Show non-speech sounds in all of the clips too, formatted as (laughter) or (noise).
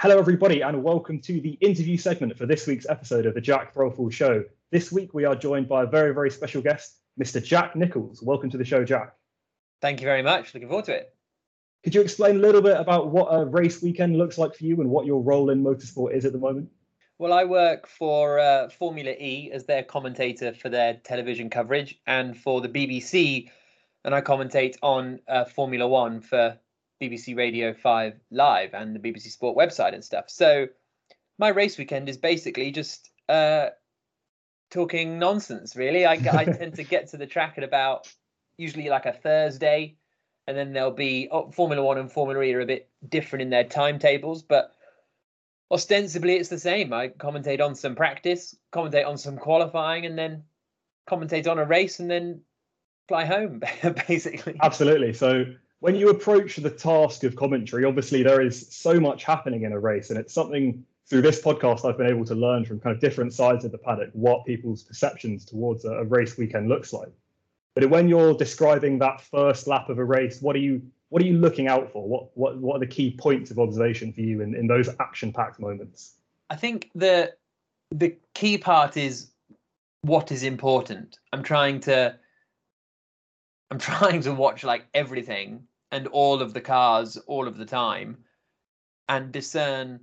Hello, everybody, and welcome to the interview segment for this week's episode of the Jack Threlfall Show. This week, we are joined by a very, very special guest, Mr. Jack Nichols. Welcome to the show, Jack. Thank you very much. Looking forward to it. Could you explain a little bit about what a race weekend looks like for you and what your role in motorsport is at the moment? Well, I work for uh, Formula E as their commentator for their television coverage and for the BBC, and I commentate on uh, Formula One for BBC Radio 5 Live and the BBC Sport website and stuff. So my race weekend is basically just uh, talking nonsense, really. I, I (laughs) tend to get to the track at about usually like a Thursday and then there'll be oh, Formula One and Formula E are a bit different in their timetables, but ostensibly it's the same. I commentate on some practice, commentate on some qualifying, and then commentate on a race, and then fly home, (laughs) basically. Absolutely. So when you approach the task of commentary, obviously there is so much happening in a race, and it's something through this podcast I've been able to learn from kind of different sides of the paddock what people's perceptions towards a, a race weekend looks like. But when you're describing that first lap of a race, what are you what are you looking out for? What what what are the key points of observation for you in, in those action-packed moments? I think the the key part is what is important. I'm trying to I'm (laughs) trying to watch like everything and all of the cars all of the time and discern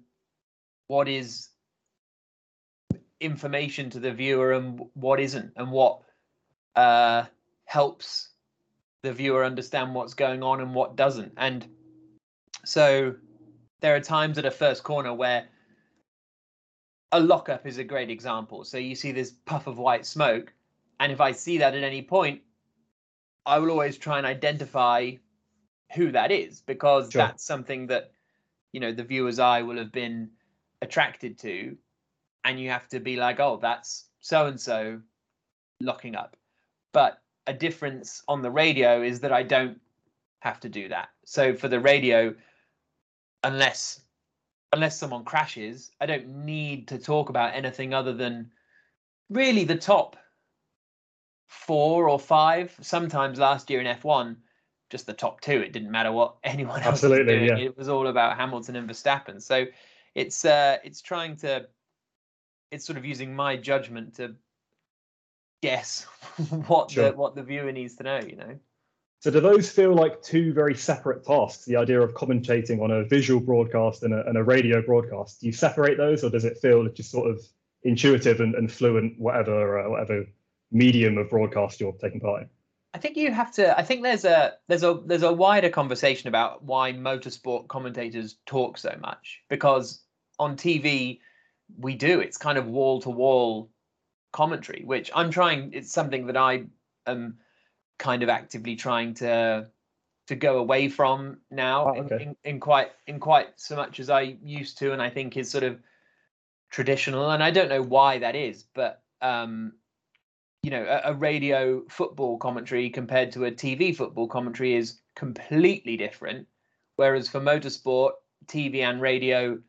what is information to the viewer and what isn't and what uh helps the viewer understand what's going on and what doesn't. And so there are times at a first corner where a lockup is a great example. So you see this puff of white smoke, and if I see that at any point, I will always try and identify who that is because sure. that's something that you know the viewer's eye will have been attracted to, and you have to be like, oh, that's so and so locking up. But a difference on the radio is that I don't have to do that. So for the radio, unless unless someone crashes, I don't need to talk about anything other than really the top four or five. Sometimes last year in F1, just the top two. It didn't matter what (laughs) anyone else Absolutely, was doing. Yeah. It was all about Hamilton and Verstappen. So it's uh it's trying to it's sort of using my judgment to guess (laughs) what sure. the what the viewer needs to know. You know. So do those feel like two very separate tasks? The idea of commentating on a visual broadcast and a, and a radio broadcast. Do you separate those, or does it feel just sort of intuitive and, and fluent, whatever uh, whatever medium of broadcast you're taking part in? I think you have to. I think there's a there's a there's a wider conversation about why motorsport commentators talk so much because on TV we do. It's kind of wall to wall commentary, which I'm trying. It's something that I am kind of actively trying to to go away from now oh, okay. in, in, in, quite in quite so much as I used to, and I think is sort of traditional. And I don't know why that is, but um, you know, a, a radio football commentary compared to a TV football commentary is completely different. Whereas for motorsport, TV and radio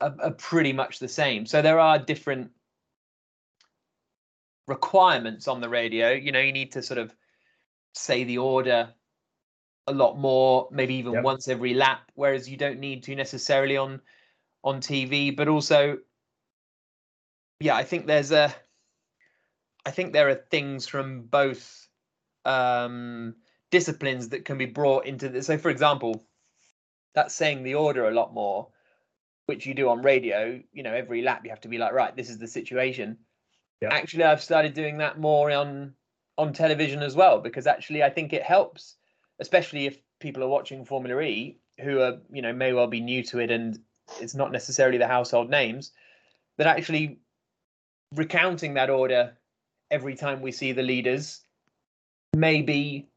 are, are pretty much the same. So there are different requirements on the radio. You know, you need to sort of say the order a lot more, maybe even yep. once every lap, whereas you don't need to necessarily on on TV. But also, yeah, I think there's a, I think there are things from both um, disciplines that can be brought into this. So, for example, that's saying the order a lot more, which you do on radio. You know, every lap you have to be like, right, this is the situation yeah. Actually, I've started doing that more on on television as well because actually I think it helps, especially if people are watching Formula E who are you know may well be new to it and it's not necessarily the household names, that actually recounting that order every time we see the leaders may be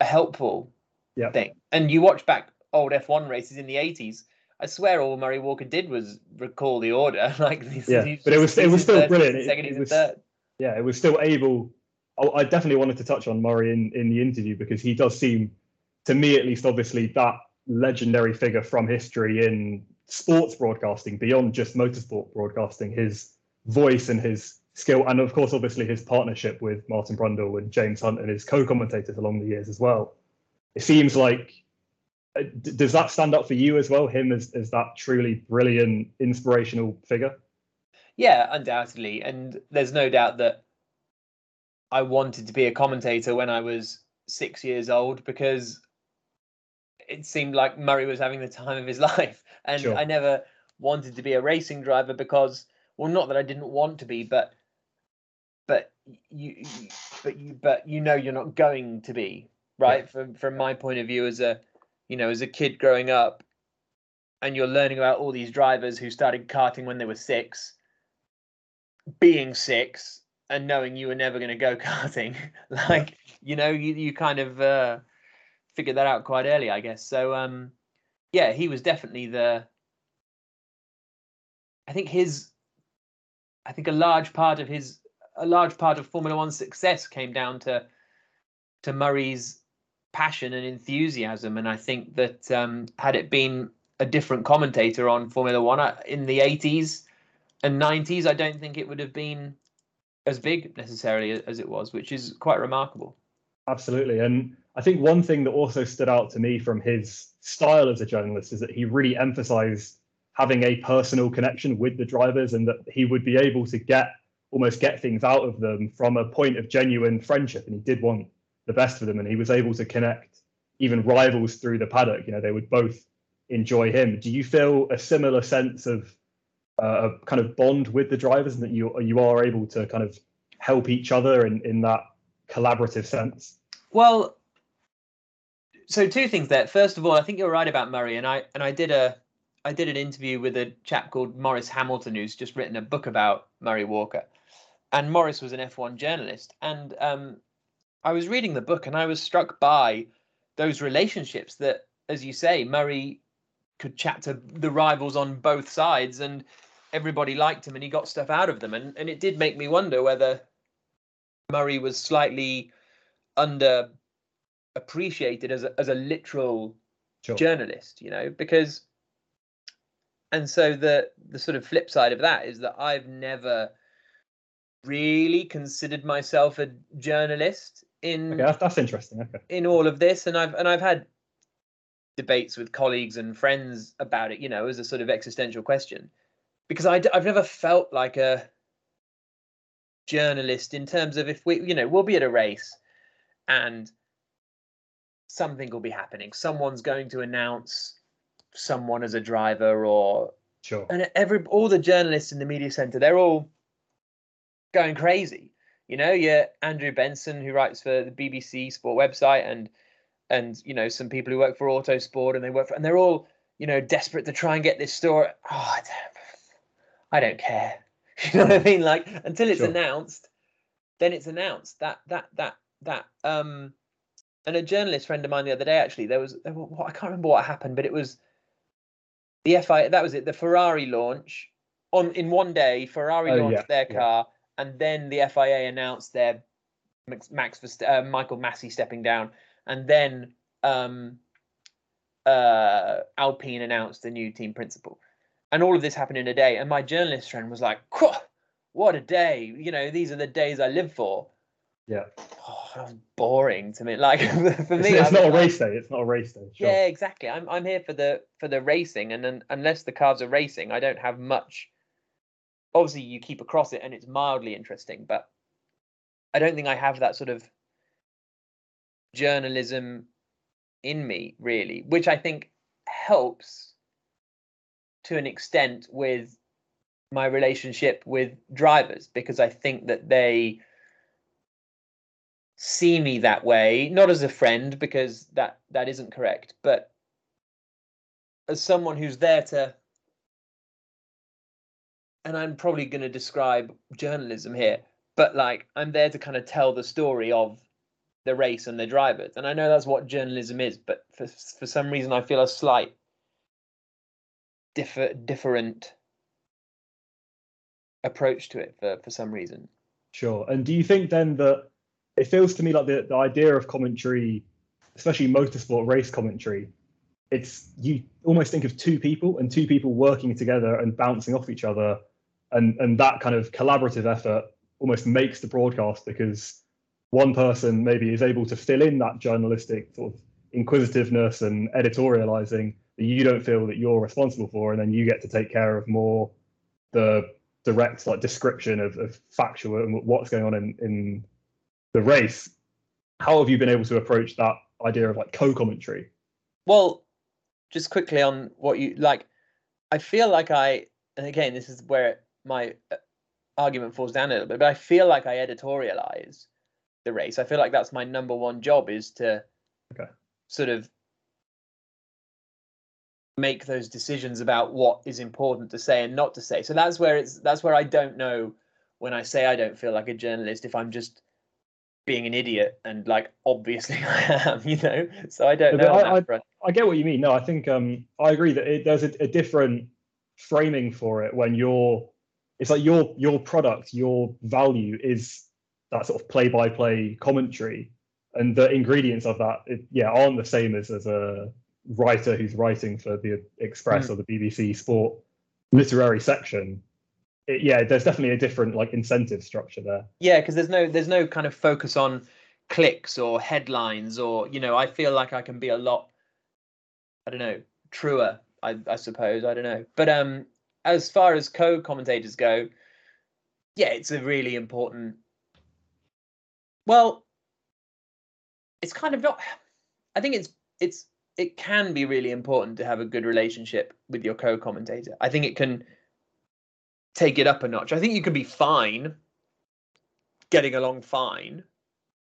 a helpful yeah. thing. And you watch back old F1 races in the 80s, I swear all Murray Walker did was recall the order. (laughs) like yeah, but it was it was still brilliant. Second, it, it was, yeah, it was still able. I, I definitely wanted to touch on Murray in in the interview because he does seem, to me at least, obviously that legendary figure from history in sports broadcasting beyond just motorsport broadcasting. His voice and his skill, and of course, obviously his partnership with Martin Brundle and James Hunt and his co-commentators along the years as well. It seems like uh, does that stand up for you as well? Him as, as that truly brilliant, inspirational figure? Yeah, undoubtedly. And there's no doubt that I wanted to be a commentator when I was six years old because it seemed like Murray was having the time of his (laughs) life. And sure. I never wanted to be a racing driver because, well, not that I didn't want to be, but but you, but you but you know you're not going to be right? Yeah. from from my point of view as a you know as a kid growing up and you're learning about all these drivers who started karting when they were six being six and knowing you were never going to go (laughs) karting (laughs) like you know you, you kind of uh figured that out quite early i guess. So um yeah he was definitely the i think his i think a large part of his a large part of formula one success came down to to murray's passion and enthusiasm and i think that um had it been a different commentator on formula one uh, in the 80s and 90s i don't think it would have been as big necessarily as it was, which is quite remarkable. Absolutely. And I think one thing that also stood out to me from his style as a journalist is that he really emphasized having a personal connection with the drivers and that he would be able to get almost get things out of them from a point of genuine friendship. And he did want the best for them and he was able to connect even rivals through the paddock. You know, they would both enjoy him. Do you feel a similar sense of uh, a kind of bond with the drivers and that you you are able to kind of help each other in in that collaborative sense well so two things there first of all i think you're right about murray and i and i did a i did an interview with a chap called Maurice hamilton who's just written a book about murray walker and Maurice was an f1 journalist and um, i was reading the book and i was struck by those relationships that as you say murray could chat to the rivals on both sides and everybody liked him and he got stuff out of them. And, and it did make me wonder whether Murray was slightly under appreciated as a, as a literal sure. journalist, you know, because and so the the sort of flip side of that is that I've never really considered myself a journalist in okay, that's, that's interesting okay. in all of this and I've and I've had debates with colleagues and friends about it you know as a sort of existential question because I, I've never felt like a journalist in terms of if we, you know, we'll be at a race and something will be happening. Someone's going to announce someone as a driver or sure. And every all the journalists in the media center, they're all going crazy. You know, yeah, Andrew Benson who writes for the BBC Sport website and and you know some people who work for Autosport and they work for and they're all you know desperate to try and get this story. Oh, damn. I don't care. (laughs) You know what I mean? Like until it's sure. announced, then it's announced. That that that that um and a journalist friend of mine the other day actually there was there was, I can't remember what happened, but it was the FI that was it the Ferrari launch on in one day. Ferrari oh, launched yeah, their car, yeah. And then the FIA announced their Max uh, Michael Masi stepping down, and then um, uh, Alpine announced the new team principal and all of this happened in a day. And my journalist friend was like, "What a day! You know, these are the days I live for." Yeah. Oh, that was boring to me. Like (laughs) for me, it's, it's not a race day. It's not a race day. Sure. Yeah, exactly. I'm I'm here for the for the racing, and then unless the cars are racing, I don't have much. Obviously, you keep across it, and it's mildly interesting, but I don't think I have that sort of journalism in me, really, which I think helps to an extent with my relationship with drivers because I think that they see me that way, not as a friend because that that isn't correct, but as someone who's there to and I'm probably going to describe journalism here, but like I'm there to kind of tell the story of the race and the drivers. And I know that's what journalism is, but for for some reason I feel a slight differ different approach to it for for some reason. Sure. And do you think then that it feels to me like the, the idea of commentary, especially motorsport race commentary, it's you almost think of two people and two people working together and bouncing off each other and and that kind of collaborative effort almost makes the broadcast because one person maybe is able to fill in that journalistic sort of inquisitiveness and editorializing that you don't feel that you're responsible for, and then you get to take care of more the direct like description of, of factual and what's going on in, in the race. How have you been able to approach that idea of like co-commentary? Well, just quickly on what you like, I feel like I, and again, this is where my uh, argument falls down a little bit, but I feel like I editorialize the race. I feel like that's my number one job is to okay. sort of make those decisions about what is important to say and not to say. So that's where it's that's where I don't know when I say I don't feel like a journalist if I'm just being an idiot and like obviously (laughs) I am, you know. So I don't know. I, I, I, get what you mean. No, I think um I agree that it, there's a, a different framing for it when you're it's like your your product, your value is that sort of play-by-play commentary, and the ingredients of that, it, yeah, aren't the same as as a writer who's writing for the Express mm. or the BBC Sport literary section. It, yeah, there's definitely a different like incentive structure there. Yeah, because there's no there's no kind of focus on clicks or headlines or you know I feel like I can be a lot I don't know truer I, I suppose I don't know but um as far as co-commentators go yeah it's a really important well it's kind of not I think it's it's it can be really important to have a good relationship with your co-commentator. I think it can take it up a notch. I think you can be fine getting along fine.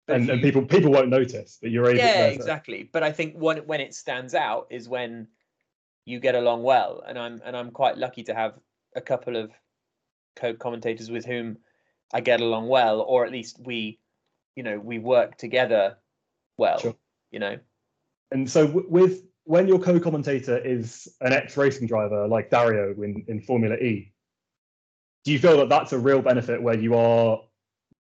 And, you, and people people won't notice that you're able to. Yeah, exactly. But I think when when it stands out is when you get along well. And I'm and I'm quite lucky to have a couple of co-commentators with whom I get along well, or at least we, you know, we work together well. Sure. You know. And so w- with when your co-commentator is an ex-racing driver like Dario in, in Formula E, do you feel that that's a real benefit where you are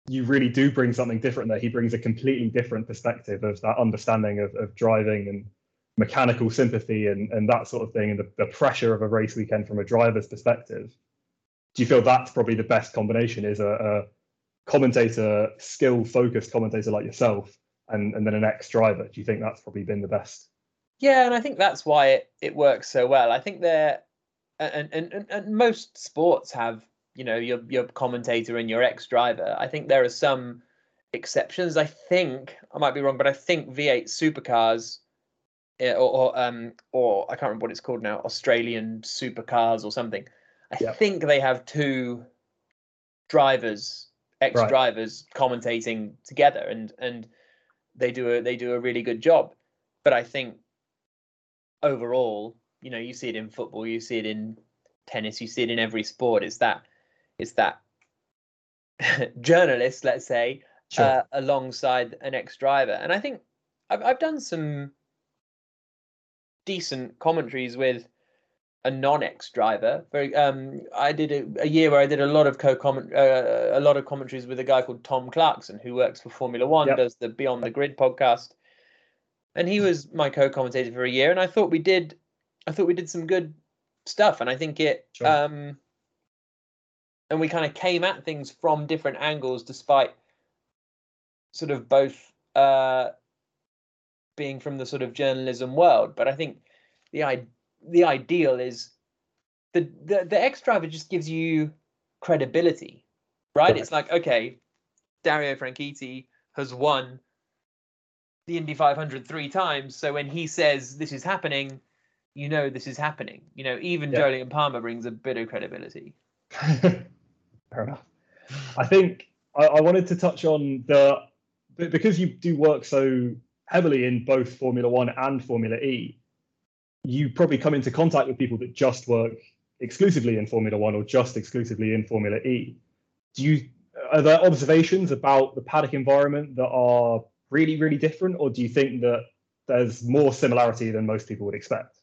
you really do bring something different there? He brings a completely different perspective of that understanding of, of driving and mechanical sympathy and, and that sort of thing and the, the pressure of a race weekend from a driver's perspective. Do you feel that's probably the best combination is a, a commentator, skill focused commentator like yourself and, and then an ex driver. Do you think that's probably been the best? Yeah, and I think that's why it, it works so well. I think they're and, and, and most sports have, you know, your your commentator and your ex driver. I think there are some exceptions. I think I might be wrong, but I think V8 supercars or, or um or I can't remember what it's called now, Australian supercars or something. I yep. think they have two drivers, ex drivers right. commentating together and and they do a they do a really good job. But I think overall, you know, you see it in football, you see it in tennis, you see it in every sport. It's that it's that (laughs) journalist, let's say, sure. uh, alongside an ex-driver. And I think I've I've done some decent commentaries with a non-ex driver. Very, um, I did a, a, year where I did a lot of co-comment, uh, a lot of commentaries with a guy called Tom Clarkson, who works for Formula One, yep. does the Beyond the Grid podcast, and he was my co-commentator for a year. And I thought we did, I thought we did some good stuff, and I think it, sure. um, and we kind of came at things from different angles, despite sort of both uh, being from the sort of journalism world. But I think the the ideal is the the, the X driver just gives you credibility, right? It's like okay, Dario Franchitti has won the Indy 500 three times, so when he says this is happening, you know this is happening. You know, even yeah. Jolyon Palmer brings a bit of credibility. (laughs) Fair enough. I think I, I wanted to touch on the because you do work so heavily in both Formula One and Formula E you probably come into contact with people that just work exclusively in Formula One or just exclusively in Formula E. Do you are there observations about the paddock environment that are really, really different, or do you think that there's more similarity than most people would expect?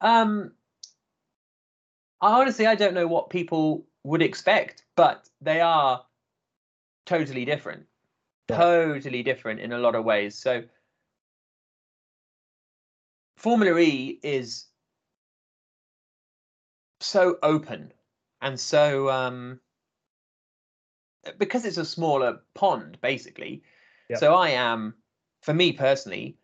Um, honestly, I don't know what people would expect, but they are totally different. Totally different in a lot of ways. So Formula E is so open and so um, because it's a smaller pond basically. Yep. So I am for me personally,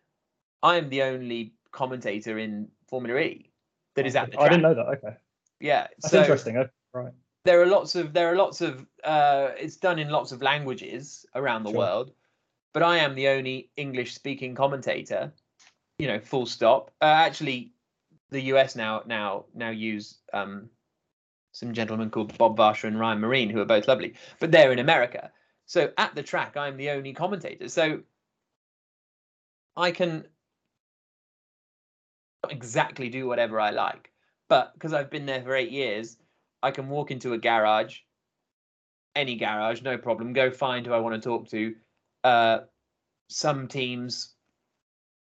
I am the only commentator in Formula E that is at the track. I didn't know that. Okay, Yeah, that's so interesting. Okay, right. There are lots of there are lots of uh, it's done in lots of languages around the Sure. world, but I am the only English speaking commentator. You know, full stop. Uh, actually, the US now now now use um, some gentlemen called Bob Varsha and Ryan Myrehn, who are both lovely, but they're in America. So at the track, I'm the only commentator. So I can not exactly do whatever I like, but because I've been there for eight years, I can walk into a garage, any garage, no problem. Go find who I want to talk to. Uh, some teams,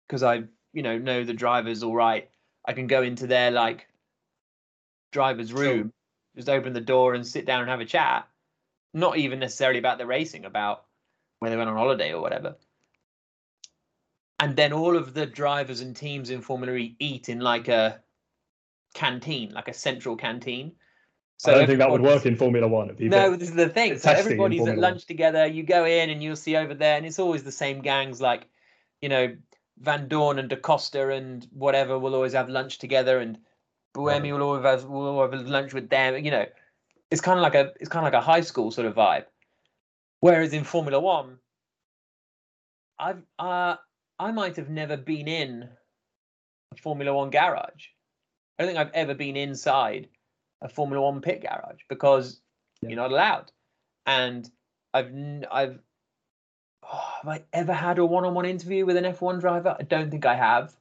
because I you know know the drivers all right, I can go into their like driver's Sure. room, just open the door and sit down and have a chat. Not even necessarily about the racing, about where they went on holiday or whatever. And then all of the drivers and teams in Formula E eat in like a canteen, like a central canteen. I don't think that would work in Formula One. It'd be a no, this is the thing. So everybody's at lunch together. You go in and you'll see over there, and it's always the same gangs. Like, you know, Vandoorne and Da Costa and whatever will always have lunch together, and Buemi will always have, will always have lunch with them. You know, it's kind of like a it's kind of like a high school sort of vibe. Whereas in Formula One, I've uh, I might have never been in a Formula One garage. I don't think I've ever been inside a Formula One pit garage because Yeah. you're not allowed. And I've I've oh, have I ever had a one-on-one interview with an F1 driver? I don't think I have.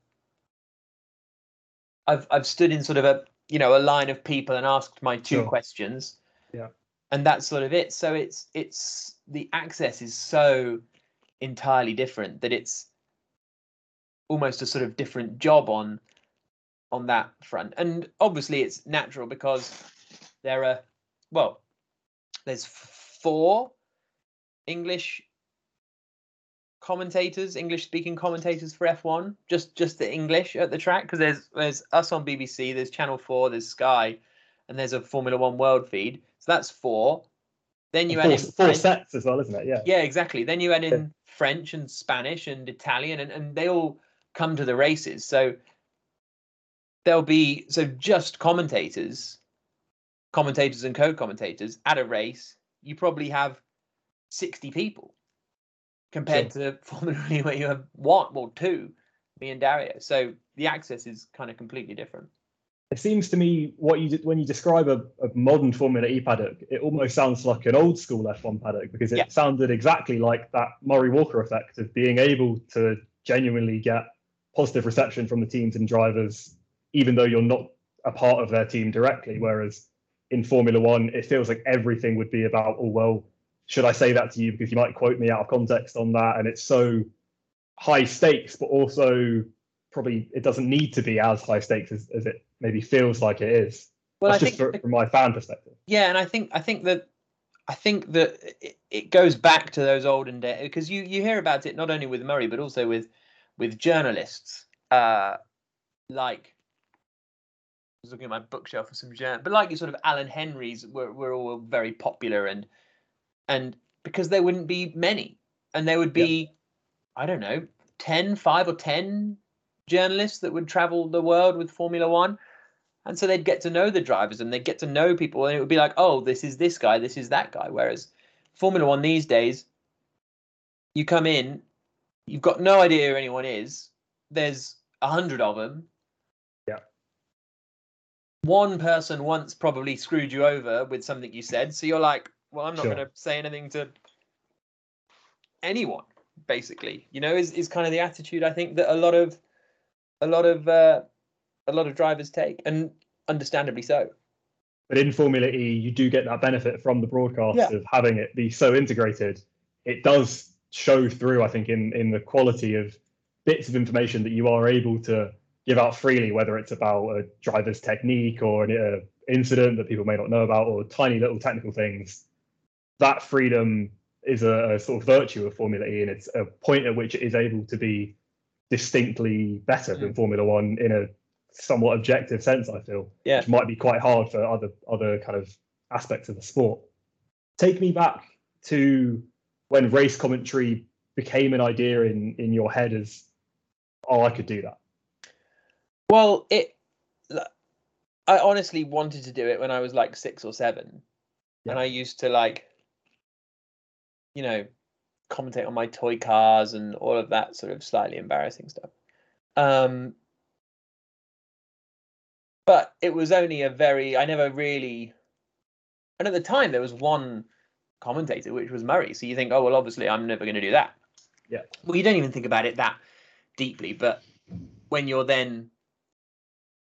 I've I've stood in sort of a you know a line of people and asked my two Sure. questions. Yeah. And that's sort of it. So it's it's the access is so entirely different that it's almost a sort of different job on on that front. And obviously it's natural because there are well, there's four English commentators, English speaking commentators for F1, just just the English at the track because there's there's us on BBC, there's Channel 4, there's Sky, and there's a Formula 1 world feed. So that's four. Then you add four, in four French- sets as well, isn't it? Yeah. yeah, exactly. Then you add Yeah. in French and Spanish and Italian, and, and they all come to the races. So there'll be so just commentators, commentators and co-commentators at a race. You probably have sixty people compared to (laughs) Formula E, where you have one, well, two, me and Dario. So the access is kind of completely different. It seems to me what you did when you describe a, a modern Formula E paddock, it almost sounds like an old school F1 paddock because it Yeah. sounded exactly like that Murray Walker effect of being able to genuinely get positive reception from the teams and drivers, even though you're not a part of their team directly. Whereas in Formula One, it feels like everything would be about, oh, well, should I say that to you because you might quote me out of context on that? And it's so high stakes, but also probably it doesn't need to be as high stakes as, as it maybe feels like it is. Well, That's I just think for, from my fan perspective. Yeah, and I think I think that I think that it, it goes back to those olden days because you you hear about it not only with Murray but also with with journalists uh, like was looking at my bookshelf for some journal, but like you sort of Alan Henrys were were all very popular and and because there wouldn't be many and there would Yeah. be I don't know 10 5 or 10 journalists that would travel the world with Formula 1 and so they'd get to know the drivers and they'd get to know people and it would be like oh this is this guy this is that guy whereas formula one these days you come in you've got no idea who anyone is there's a hundred of them Yeah. One person once probably screwed you over with something you said so you're like well i'm not Sure. going to say anything to anyone basically you know is, is kind of the attitude i think that a lot of a lot of uh, a lot of drivers take, and understandably so. But in Formula E, you do get that benefit from the broadcast Yeah. of having it be so integrated. It does show through, I think, in in the quality of bits of information that you are able to give out freely, whether it's about a driver's technique or an uh, incident that people may not know about, or tiny little technical things. That freedom is a, a sort of virtue of Formula E, and it's a point at which it is able to be distinctly better than Formula One in a somewhat objective sense. I feel Yeah. which might be quite hard for other other kind of aspects of the sport. Take me back to when race commentary became an idea in in your head as, oh, I could do that? Well, it. I honestly wanted to do it when I was like six or seven, Yeah. and I used to like, you know, commentate on my toy cars and all of that sort of slightly embarrassing stuff. Um, but it was only a very. I never really. And at the time, there was one commentator, which was Murray. So you think, oh well, obviously, I'm never going to do that. Yeah. Well, you don't even think about it that deeply, but when you're then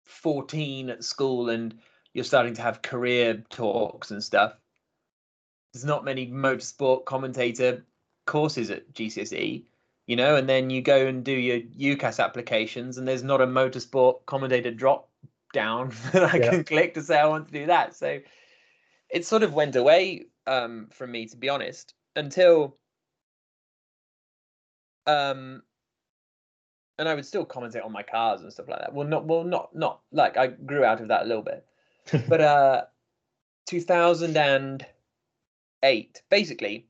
14 at school and you're starting to have career talks and stuff, there's not many motorsport commentator courses at GCSE, you know, and then you go and do your UCAS applications and there's not a motorsport commentator drop down (laughs) that I Yeah. can click to say I want to do that. So it sort of went away um, from me, to be honest, until um and I would still commentate on my cars and stuff like that. Well, not well, not not like I grew out of that a little bit, (laughs) but uh, 2008, basically,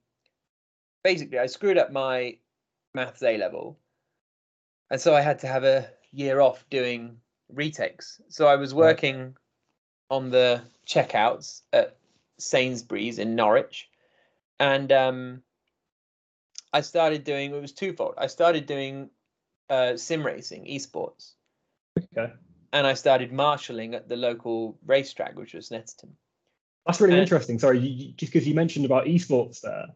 basically, I screwed up my maths A level, and so I had to have a year off doing retakes. So I was working on the checkouts at Sainsbury's in Norwich, and um, I started doing it was twofold. I started doing uh, sim racing, esports, Okay. and I started marshalling at the local racetrack, which was Snetterton. That's really Uh, interesting. Sorry, you, you- just because you mentioned about esports there.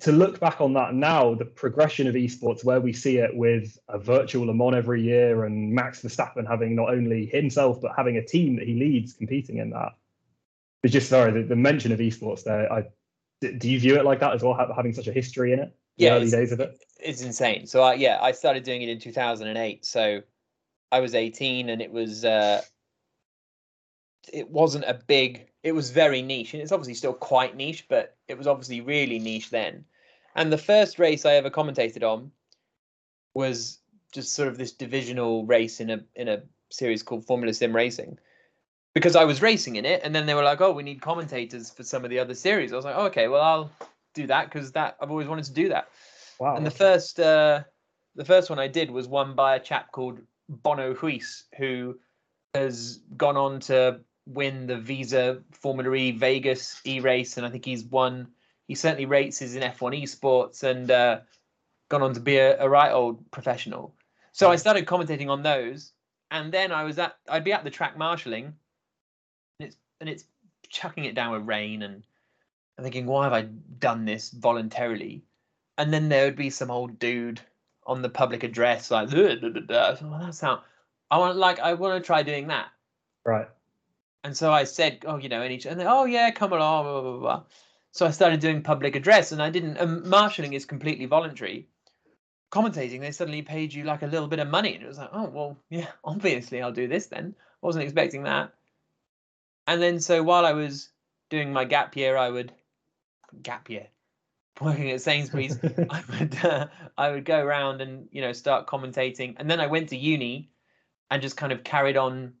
To look back on that now, the progression of esports, where we see it with a virtual Le Mans every year and Max Verstappen having not only himself, but having a team that he leads competing in that. It's just, sorry, the, the mention of esports there, I, do you view it like that as well, having such a history in it? Yeah, early it's- days of it? It's insane. So I, yeah, I started doing it in 2008. So I was 18, and it was uh, it wasn't a big. It was very niche, and it's obviously still quite niche, but it was obviously really niche then. And the first race I ever commentated on was just sort of this divisional race in a in a series called Formula Sim Racing. Because I was racing in it, and then they were like, "Oh, we need commentators for some of the other series." I was like, oh, "Okay, well, I'll do that because that I've always wanted to do that." Wow. And the first uh, the first one I did was won by a chap called Bono Huis, who has gone on to win the Visa Formula E Vegas E race, and I think he's won. He certainly races in F1 esports and uh, gone on to be a, a right old professional. So I started commentating on those, and then I was at I'd be at the track marshalling, and it's and it's chucking it down with rain, and I'm thinking, why have I done this voluntarily? and then there would be some old dude on the public address like "Duh, duh, duh, duh." Well, that's how I want like I want to try doing that. right. And so I said, oh, you know, and, each, and they, oh yeah, come along, blah, blah, blah. So I started doing public address, and I didn't. And marshalling is completely voluntary. Commentating, they suddenly paid you like a little bit of money, and it was like, oh well, yeah, (laughs) obviously I'll do this then. Wasn't expecting that. And then so while I was doing my gap year, I would gap year (laughs) working at Sainsbury's. (laughs) I would uh, I would go around and you know start commentating, and then I went to uni, and just kind of carried on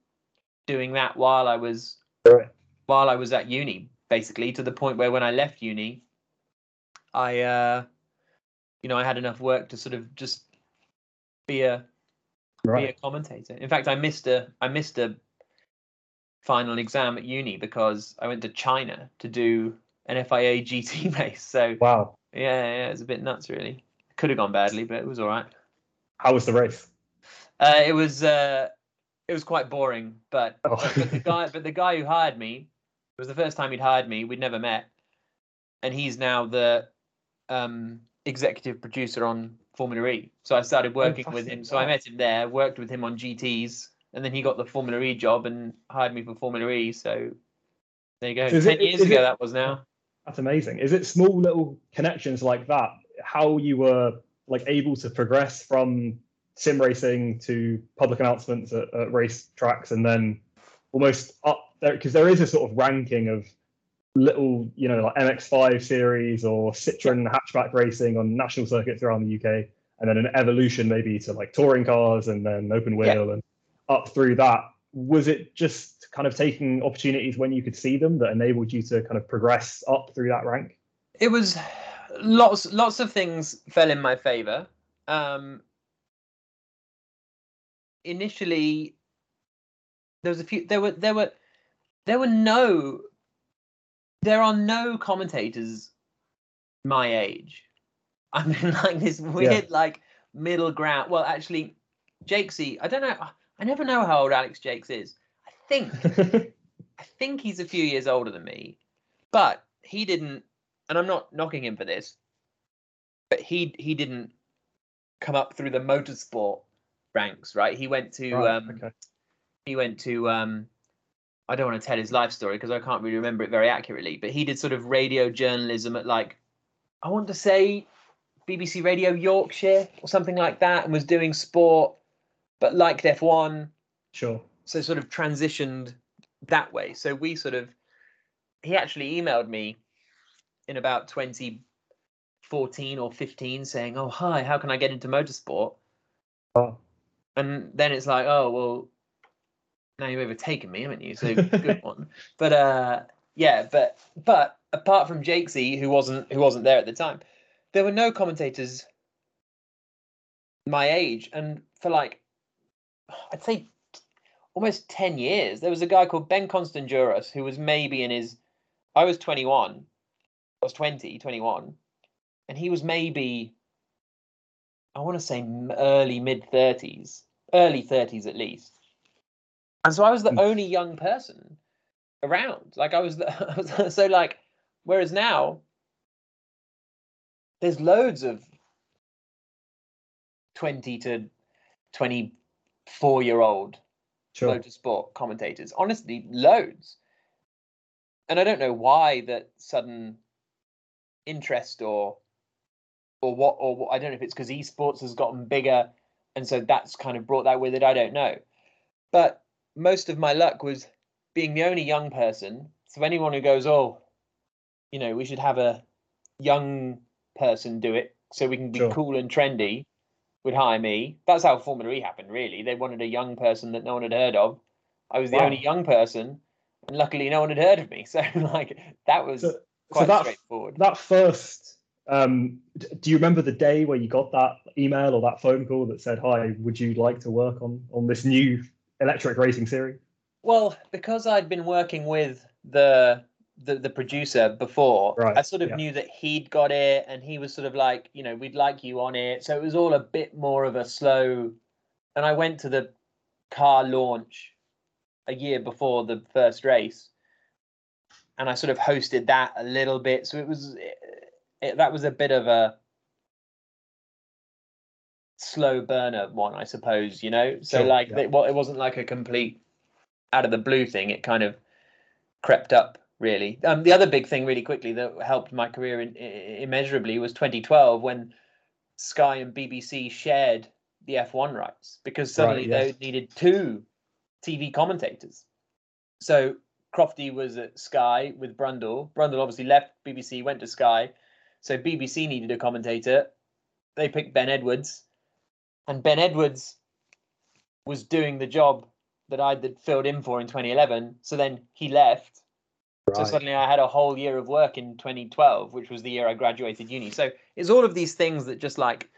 doing that while I was Right. while I was at uni, basically to the point where when I left uni, I uh, you know I had enough work to sort of just be a be a commentator. In fact, I missed a I missed a final exam at uni because I went to China to do an FIA GT race. (laughs) So Wow. yeah, yeah, it's a bit nuts, really. Could have gone badly, but it was all right. How was the race? Uh, it was uh, it was quite boring, but, Oh. but but the guy but the guy who hired me it was the first time he'd hired me. We'd never met, and he's now the um, executive producer on Formula E. So I started working with him. So I met him there, worked with him on GTS, and then he got the Formula E job and hired me for Formula E. So there you go. Is Ten it- years ago it- that was now. That's amazing. Is it small little connections like that? How you were like able to progress from sim racing to public announcements at, at race tracks and then almost up there because there is a sort of ranking of little, you know, like MX5 series or Citroen hatchback racing on national circuits around the UK, and then an evolution maybe to like touring cars and then open wheel and up through that. Was it just kind of taking opportunities when you could see them that enabled you to kind of progress up through that rank? It was lots lots of things fell in my favor. Um, initially, there was a few. There were there were there were no. There are no commentators my age. I'm (laughs) in like this weird like middle ground. Well, actually, Jakesy, I don't know. I never know how old Alex Jacques is. I think (laughs) I think he's a few years older than me, but he didn't. And I'm not knocking him for this, but he he didn't come up through the motorsport ranks, right? He went to Right, um, okay. he went to um, I don't want to tell his life story because I can't really remember it very accurately, but he did sort of radio journalism at like I want to say BBC Radio Yorkshire or something like that, and was doing sport, but liked F1 Sure. so sort of transitioned that way. So we sort of he actually emailed me in about 2014 or 15 saying, "Oh, hi, how can I get into motorsport?" Oh, And then it's like, "Oh, well, now you've overtaken me, haven't you?" So good (laughs) one. But uh yeah, but but apart from Jakesy who wasn't who wasn't there at the time, there were no commentators my age and for like I'd say almost 10 years. There was a guy called Ben Constanduros who was maybe in his, I was 21, I was 20, 21, and he was maybe, I want to say early mid 30s, early 30s at least. And so I was the Hmm. only young person around. Like I was, the, (laughs) I was so like, whereas now there's loads of 20 to 24 year old sure. motorsport commentators. Honestly, loads. And I don't know why that sudden interest or or what or what, I don't know if it's because esports has gotten bigger and so that's kind of brought that with it. I don't know. But most of my luck was being the only young person. So anyone who goes, oh, you know, we should have a young person do it so we can be Sure. cool and trendy would hire me. That's how Formula E happened, really. They wanted a young person that no one had heard of. I was the only young person, and luckily no one had heard of me. (laughs) So like that was So- So quite that straightforward. that first, um, do you remember the day where you got that email or that phone call that said, "Hi, would you like to work on on this new electric racing series?" Well, because I'd been working with the the, the producer before, Right, I sort of yeah. knew that he'd got it, and he was sort of like, you know, we'd like you on it. So it was all a bit more of a slow. And I went to the car launch a year before the first race, and I sort of hosted that a little bit. So it was it, it, that was a bit of a slow burner one, I suppose. You know, so Sure, like yeah. it, well, it wasn't like a complete out of the blue thing. It kind of crept up really. Um, the other big thing, really quickly, that helped my career in, i- immeasurably was 2012 when Sky and BBC shared the F1 rights because suddenly yes. they needed two TV commentators. So Crofty was at Sky with Brundle. Brundle obviously left BBC, went to Sky. So BBC needed a commentator. They picked Ben Edwards, and Ben Edwards was doing the job that I'd filled in for in 2011. So then he left. So suddenly I had a whole year of work in 2012, which was the year I graduated uni. So it's all of these things that just like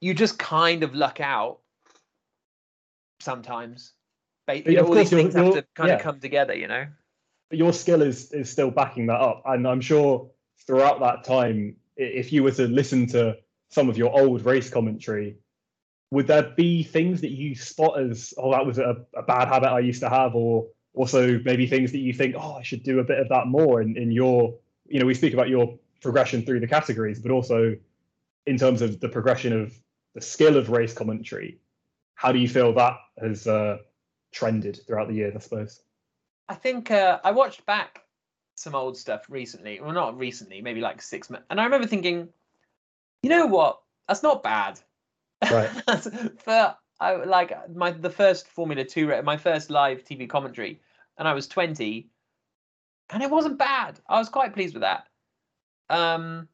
you just kind of luck out sometimes. You Yeah, know, of all these you're- things have to kind yeah. of come together, you know? But your skill is is still backing that up, and I'm sure throughout that time, if you were to listen to some of your old race commentary, would there be things that you spot as, oh, that was a, a bad habit I used to have, or also maybe things that you think, oh, I should do a bit of that more in, in your, you know, we speak about your progression through the categories, but also in terms of the progression of the skill of race commentary, how do you feel that has uh, trended throughout the years, I suppose? I think uh, I watched back some old stuff recently. Well, not recently, maybe like six months. And I remember thinking, you know what? That's not bad. Right. (laughs) For I like my the first Formula Two, my first live TV commentary, and I was twenty, and it wasn't bad. I was quite pleased with that. Um,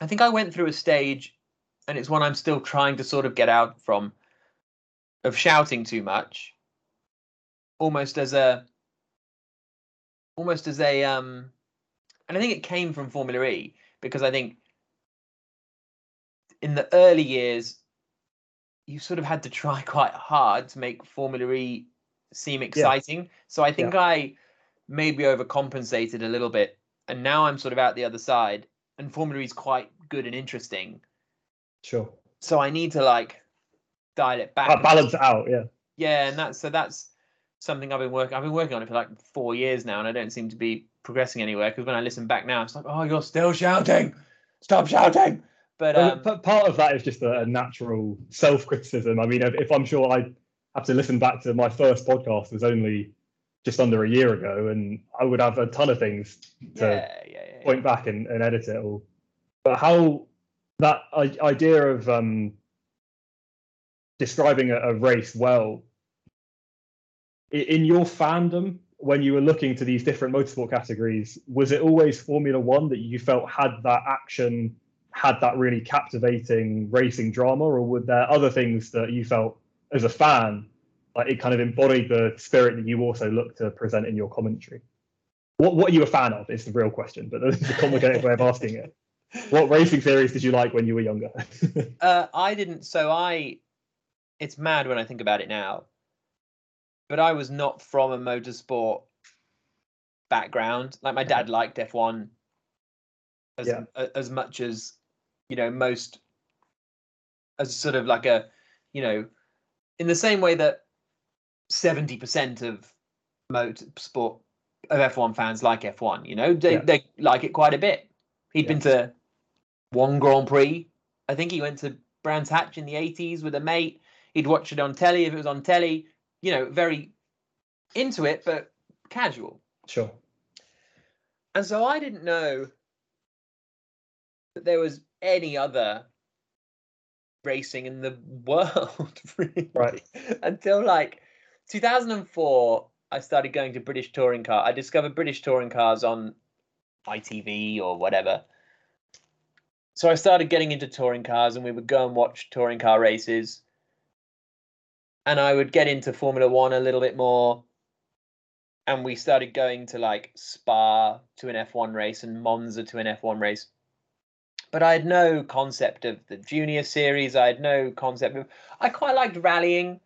I think I went through a stage, and it's one I'm still trying to sort of get out from, of shouting too much, almost as a, almost as a um, and I think it came from Formula E because I think in the early years you sort of had to try (laughs) quite hard to make Formula E seem exciting. So I think I maybe overcompensated a little bit, and now I'm sort of out the other side, and Formula E is quite good and interesting. Sure. So I need to like dial it back, and balance it out. Yeah. yeah, and that's so that's something I've been working. I've been working on it for like four years now, and I don't seem to be progressing anywhere. Because when I listen back now, it's like, oh, you're still shouting. Stop shouting. But um, part of that is just a, natural self-criticism. I mean, if, if I'm sure I have to listen back to my first podcast it was only just under a year ago, and I would have a ton of things to yeah, yeah, yeah. point back and, and edit it all. But how that idea of um, describing a, a race well in your fandom when you were looking to these different motorsport categories, was it always Formula One that you felt had that action, had that really captivating racing drama, or were there other things that you felt as a fan like it kind of embodied the spirit that you also look to present in your commentary? What what are you a fan of is the real question, but it's a complicated way of asking it. What racing series did you like when you were younger? (laughs) Uh, I didn't. So I, it's mad when I think about it now. But I was not from a motorsport background. Like my dad liked F1 as Yeah. as much as you know most, as sort of like a, you know, in the same way that seventy percent of motorsport of F1 fans like F1. You know, they Yeah. they like it quite a bit. He'd Yeah. been to one Grand Prix. I think he went to Brands Hatch in the 80s with a mate. He'd watch it on telly if it was on telly. You know, very into it, but casual. sure. And so I didn't know that there was any other racing in the (laughs) world, (laughs) really. Right. Until like 2004, I started going to British touring car. I discovered British touring cars on ITV or whatever. So I started getting into touring cars, and we would go and watch touring car races. And I would get into Formula One a little bit more. And we started going to like Spa to an F1 race and Monza to an F1 race. But I had no concept of the junior series. I had no concept of. I quite liked rallying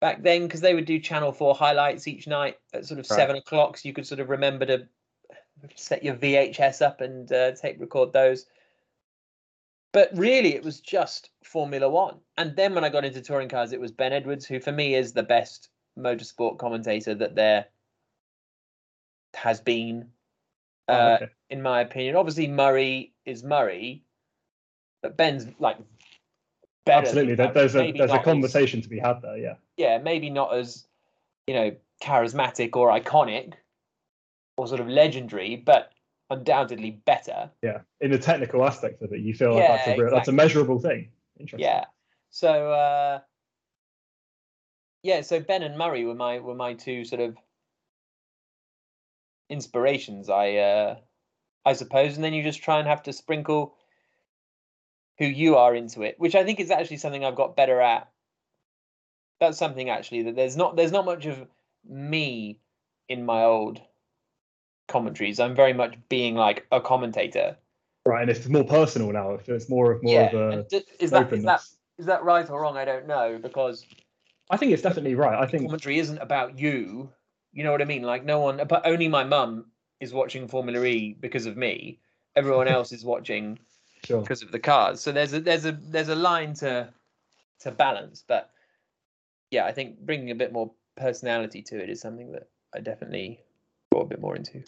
back then because they would do Channel 4 highlights each night at sort of Right. seven o'clock. So you could sort of remember to set your VHS up and uh, tape record those. But really, it was just Formula One. And then when I got into touring cars, it was Ben Edwards, who for me is the best motorsport commentator that there has been, Oh, uh, okay. in my opinion. Obviously, Murray is Murray, but Ben's like better. Absolutely. There, there's a there's a not as- conversation to be had there. Yeah. yeah, maybe not as, you know, charismatic or iconic or sort of legendary, but undoubtedly better. Yeah. In the technical aspects of it, you feel like that's a real, that's a measurable thing. Interesting. Yeah. So uh yeah, so Ben and Murray were my were my two sort of inspirations, I uh I suppose, and then you just try and have to sprinkle who you are into it, which I think is actually something I've got better at. That's something actually that there's not there's not much of me in my old commentaries. I'm very much being like a commentator. Right. And it's more personal now. It's more of more yeah. of a d- is that is openness. that is that right or wrong? I don't know because I think it's definitely right. I think commentary isn't about you. You know what I mean? Like no one, but only my mum is watching Formula E because of me. Everyone (laughs) else is watching sure. because of the cars. So there's a there's a there's a line to to balance. But yeah, I think bringing a bit more personality to it is something that I definitely got a bit more into.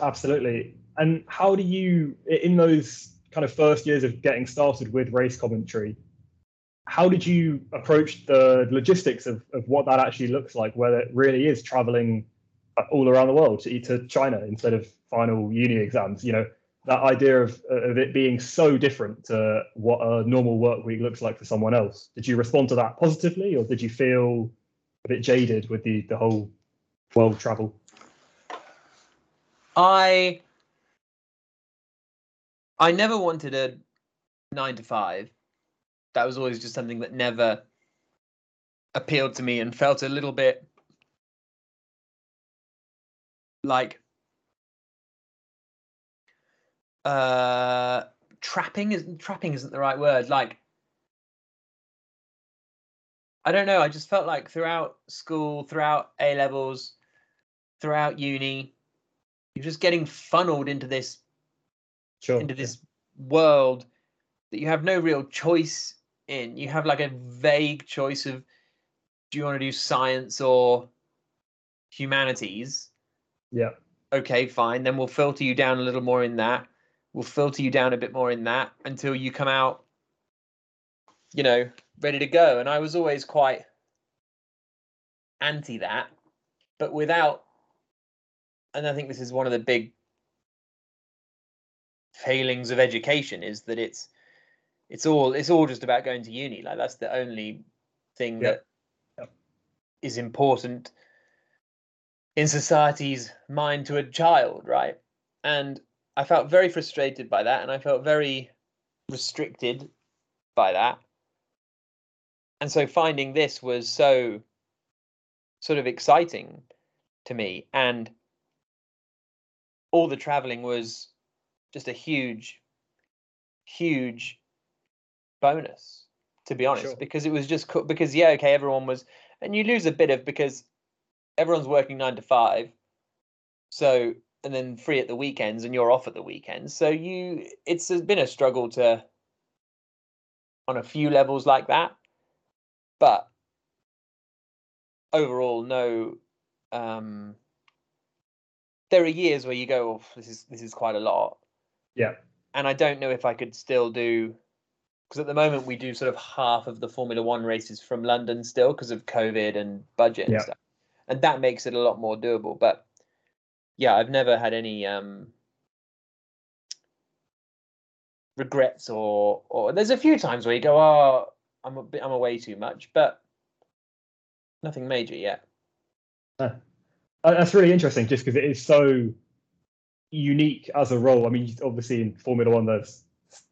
Absolutely. And how do you, in those kind of first years of getting started with race commentary, how did you approach the logistics of, of what that actually looks like, where it really is traveling all around the world to, to China instead of final uni exams? You know, that idea of, of it being so different to what a normal work week looks like for someone else. Did you respond to that positively or did you feel a bit jaded with the, the whole world travel? I I never wanted a nine to five. That was always just something that never appealed to me and felt a little bit like uh trapping isn't trapping isn't the right word like i don't know i just felt like throughout school throughout a levels throughout uni you're just getting funneled into this Sure. into this world that you have no real choice in you have like a vague choice of do you want to do science or humanities Yeah. okay, fine. Then we'll filter you down a little more in that. We'll filter you down a bit more in that until you come out, you know, ready to go. And I was always quite anti that, but without, and I think this is one of the big failings of education is that it's it's all it's all just about going to uni like that's the only thing Yeah. that is Yeah. important in society's mind to a child right and i felt very frustrated by that and i felt very restricted by that and so finding this was so sort of exciting to me and all the traveling was just a huge huge bonus to be honest Sure. because it was just co- because yeah okay everyone was and you lose a bit of because everyone's working 9 to 5 so and then free at the weekends and you're off at the weekends so you it's been a struggle to on a few levels like that but overall no um there are years where you go oh, this is this is quite a lot Yeah. and i don't know if i could still do because at the moment we do sort of half of the formula one races from london still because of covid and budget and Yeah. stuff and that makes it a lot more doable but yeah i've never had any um regrets or or there's a few times where you go oh i'm a bit i'm away too much but nothing major yet. Uh, That's really interesting, just because it is so unique as a role. I mean, obviously in Formula One, there's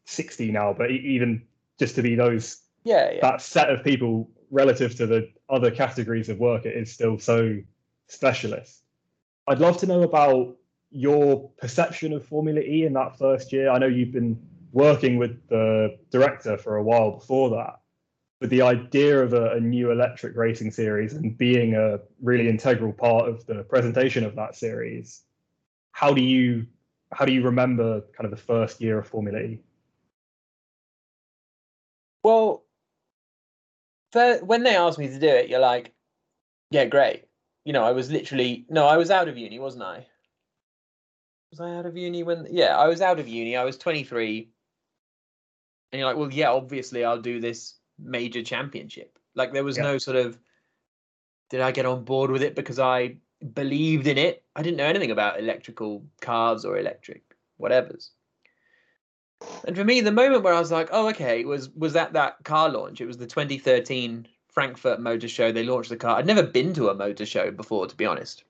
60 now, but even just to be those yeah yeah. that set of people relative to the other categories of work, it is still so specialist. I'd love to know about your perception of Formula E in that first year. I know you've been working with the director for a while before that, but the idea of a, a new electric racing series and being a really integral part of the presentation of that series, how do you how do you remember kind of the first year of Formula E? Well, when they asked me to do it, you're like, yeah, great. You know, I was literally no, I was out of uni, wasn't I? Was I out of uni when? Yeah, I was out of uni. I was 23, and you're like, well, yeah, obviously, I'll do this major championship. Like, there was Yeah. no sort of, did I get on board with it because I believed in it? I didn't know anything about electrical cars or electric whatevers. And for me, the moment where I was like, "Oh, okay," was was that that car launch. It was the 2013 Frankfurt Motor Show. They launched the car. I'd never been to a motor show before, to be honest.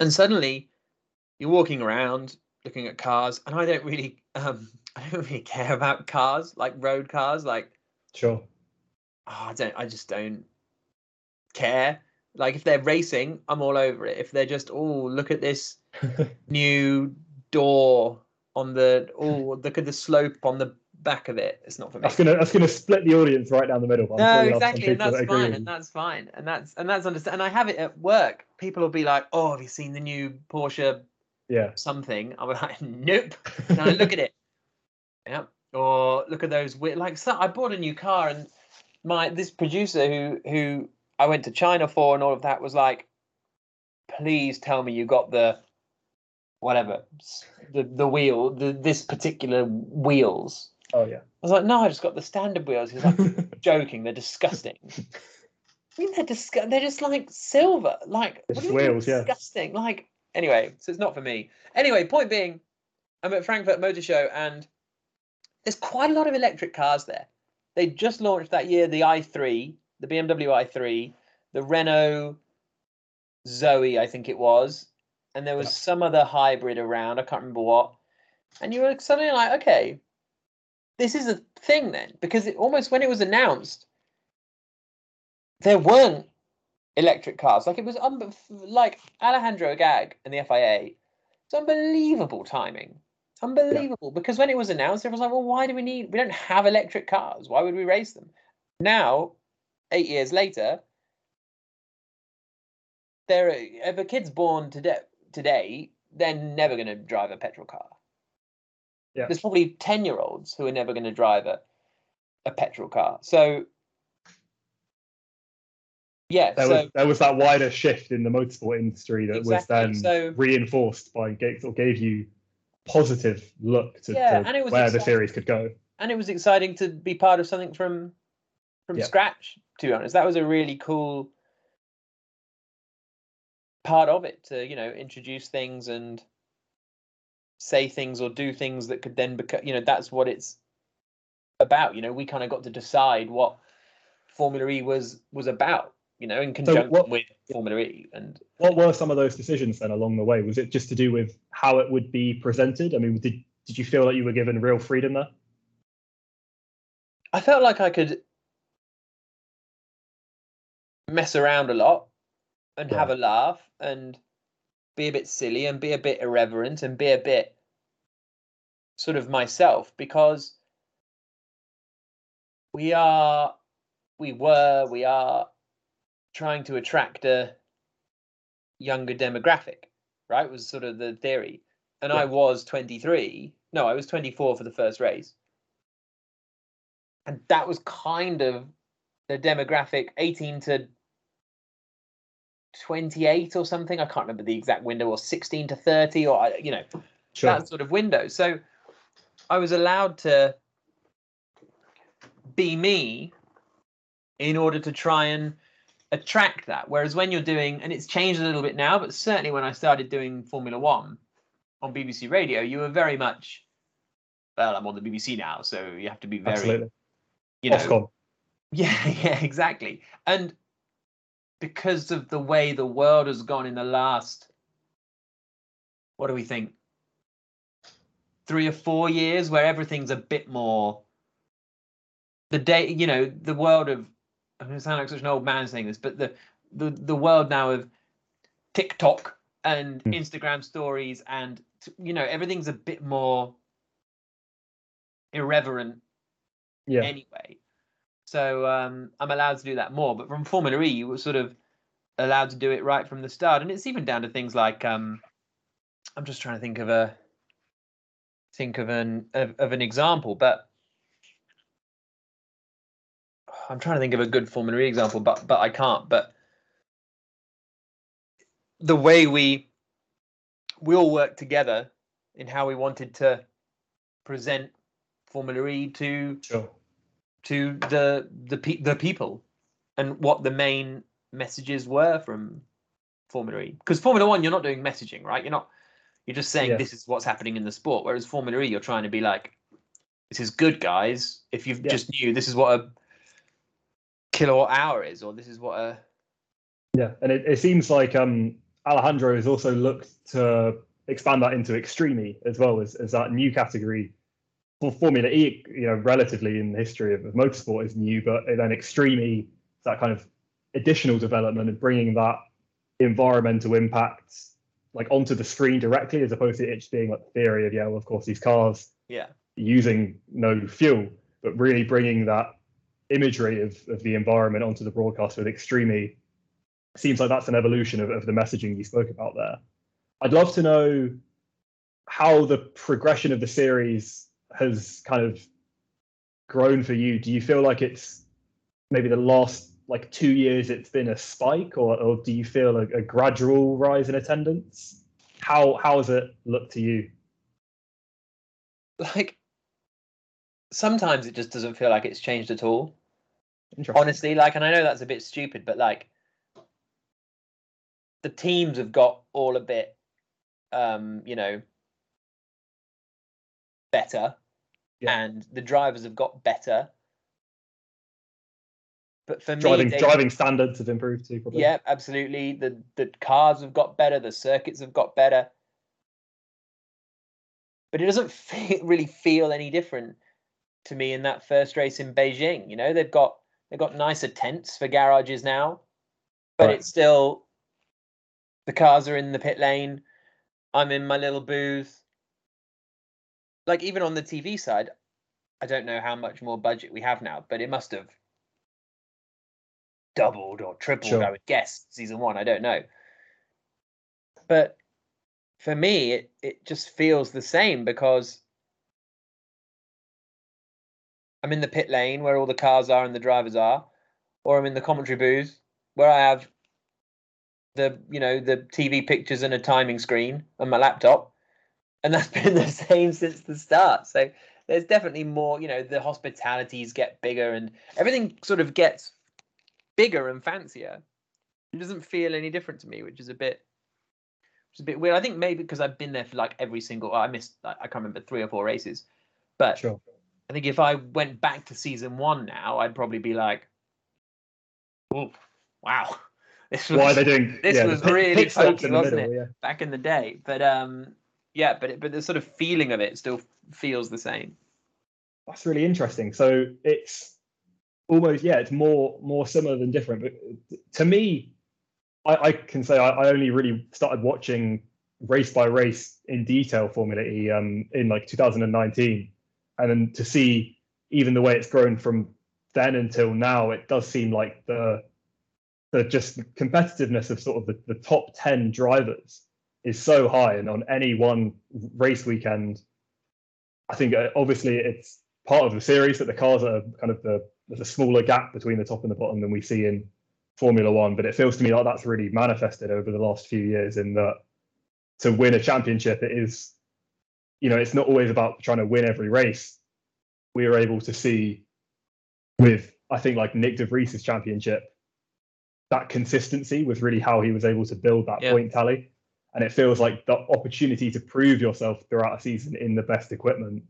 And suddenly, you're walking around looking at cars, and I don't really, um, (laughs) I don't really care about cars, like road cars. Like, Sure. oh, I don't, I just don't care. Like, if they're racing, I'm all over it. If they're just, oh, look at this (laughs) new door on the oh look at the slope on the back of it. It's not for me. That's gonna that's gonna split the audience right down the middle. I'm no sure you'll have some exactly and that's that fine and that's fine and that's and that's understand and i have it at work. People will be like oh have you seen the new porsche Yeah. something? I'm like nope. And i look at it. (laughs) Yeah. Or look at those like so i bought a new car and my this producer who who i went to china for and all of that was like please tell me you got the whatever the the wheel the this particular wheels. Oh yeah. i was like no i just got the standard wheels. He's like (laughs) joking. They're disgusting. (laughs) I mean they're disgu- they're just like silver. Like They're what just mean wheels, yeah. disgusting? Like anyway so it's not for me. Anyway point being i'm at frankfurt motor show and there's quite a lot of electric cars there. They just launched that year the i3 the bmw i3 the renault zoe i think it was and there was Yeah. some other hybrid around i can't remember what and you were suddenly like okay this is a thing then because it almost when it was announced there weren't electric cars like it was un- like alejandro Agag and the fia it's unbelievable timing it's Unbelievable. Because when it was announced, everyone was like, well, why do we need, we don't have electric cars. Why would we race them? Now, eight years later, there are, if a kid's born today, today, they're never going to drive a petrol car. Yeah. There's probably 10 year olds who are never going to drive a, a petrol car. So, yeah, There so was there was that wider shift in the motorsport industry that was then so- reinforced by gave, or gave you positive look to, Yeah, to and it was where the exciting. series could go. and it was exciting to be part of something from from Yeah. scratch to be honest that was a really cool part of it to you know introduce things and say things or do things that could then become you know that's what it's about you know we kind of got to decide what formula e was was about you know in conjunction what- with formula e and What were some of those decisions then along the way? Was it just to do with how it would be presented? I mean, did did you feel like you were given real freedom there? I felt like I could mess around a lot and have a laugh and be a bit silly and be a bit irreverent and be a bit sort of myself because we are we were we are trying to attract a younger demographic right? Was sort of the theory. And i was 23 no i was 24 for the first race. And that was kind of the demographic 18 to 28 or something i can't remember the exact window or 16 to 30 or uh, you know Sure. that sort of window so i was allowed to be me in order to try and attract that whereas when you're doing and it's changed a little bit now but certainly when i started doing formula 1 on bbc radio you were very much well i'm on the bbc now so you have to be very Absolutely. you know Ofcom. (laughs) yeah, yeah, exactly. And because of the way the world has gone in the last, what do we think? Three or four years, where everything's a bit more. The day, you know, the world of. I'm going to sound like such an old man saying this, but the the the world now of TikTok and Hmm. Instagram stories and you know everything's a bit more irreverent Yeah. anyway. So um, I'm allowed to do that more. But from Formula E, you were sort of allowed to do it right from the start, and it's even down to things like um, I'm just trying to think of a think of an of, of an example, but I'm trying to think of a good Formula E example, but but I can't. But the way we we all worked together in how we wanted to present Formula E to Sure. To the the pe- the people and what the main messages were from Formula E. Because Formula One, you're not doing messaging, right? You're not. You're just saying Yes. this is what's happening in the sport. Whereas Formula E, you're trying to be like, this is good, guys. If you Yeah. just knew this is what a kilowatt hour is, or this is what a Yeah, and it, it seems like um, Alejandro has also looked to expand that into Extreme as well as, as that new category. For Formula E, you know, relatively in the history of, of motorsport is new, but then Extreme E, that kind of additional development and bringing that environmental impact like onto the screen directly, as opposed to it just being like the theory of yeah, well, of course these cars yeah using no fuel, but really bringing that imagery of, of the environment onto the broadcast with Extreme seems like that's an evolution of, of the messaging you spoke about there. I'd love to know how the progression of the series has kind of grown for you. Do you feel like it's maybe the last like two years it's been a spike, or, or do you feel a, a gradual rise in attendance? How how has it looked to you? like sometimes it just doesn't feel like it's changed at all. Honestly like and i know that's a bit stupid but like the teams have got all a bit um you know better Yeah. and the drivers have got better but for driving me they- driving standards have improved too. Probably. yeah absolutely the the cars have got better the circuits have got better but it doesn't (laughs) feel, really feel any different to me in that first race in Beijing you know they've got they've got nicer tents for garages now but Right. it's still the cars are in the pit lane i'm in my little booth like even on the TV side, I don't know how much more budget we have now, but it must have doubled or tripled, Sure. I would guess, season one. I don't know. But for me, it, it just feels the same because I'm in the pit lane where all the cars are and the drivers are, or I'm in the commentary booth where I have the you know the TV pictures and a timing screen on my laptop, and that's (laughs) been the same since the start. So there's definitely more. You know, the hospitalities get bigger and everything sort of gets bigger and fancier. It doesn't feel any different to me, which is a bit, which is a bit weird. I think maybe because I've been there for like every single. I missed. I I can't remember three or four races, but Sure. I think if I went back to season one now, I'd probably be like, "Oh, wow, (laughs) this was Why are they doing? this yeah, was really pit wasn't middle, it? Yeah. back in the day." But um, yeah, but it, but the sort of feeling of it still feels the same. That's really interesting. So it's almost yeah, it's more more similar than different. But to me, I, I can say I, I only really started watching race by race in detail Formula E um, in like 2019, and then to see even the way it's grown from then until now, it does seem like the the just competitiveness of sort of the, the top 10 drivers is so high and on any one race weekend i think uh, obviously it's part of the series that the cars are kind of the there's a smaller gap between the top and the bottom than we see in formula one but it feels to me like that's really manifested over the last few years in that to win a championship it is you know it's not always about trying to win every race we were able to see with i think like nick de vries's championship that consistency was really how he was able to build that Yeah. point tally and it feels like the opportunity to prove yourself throughout a season in the best equipment.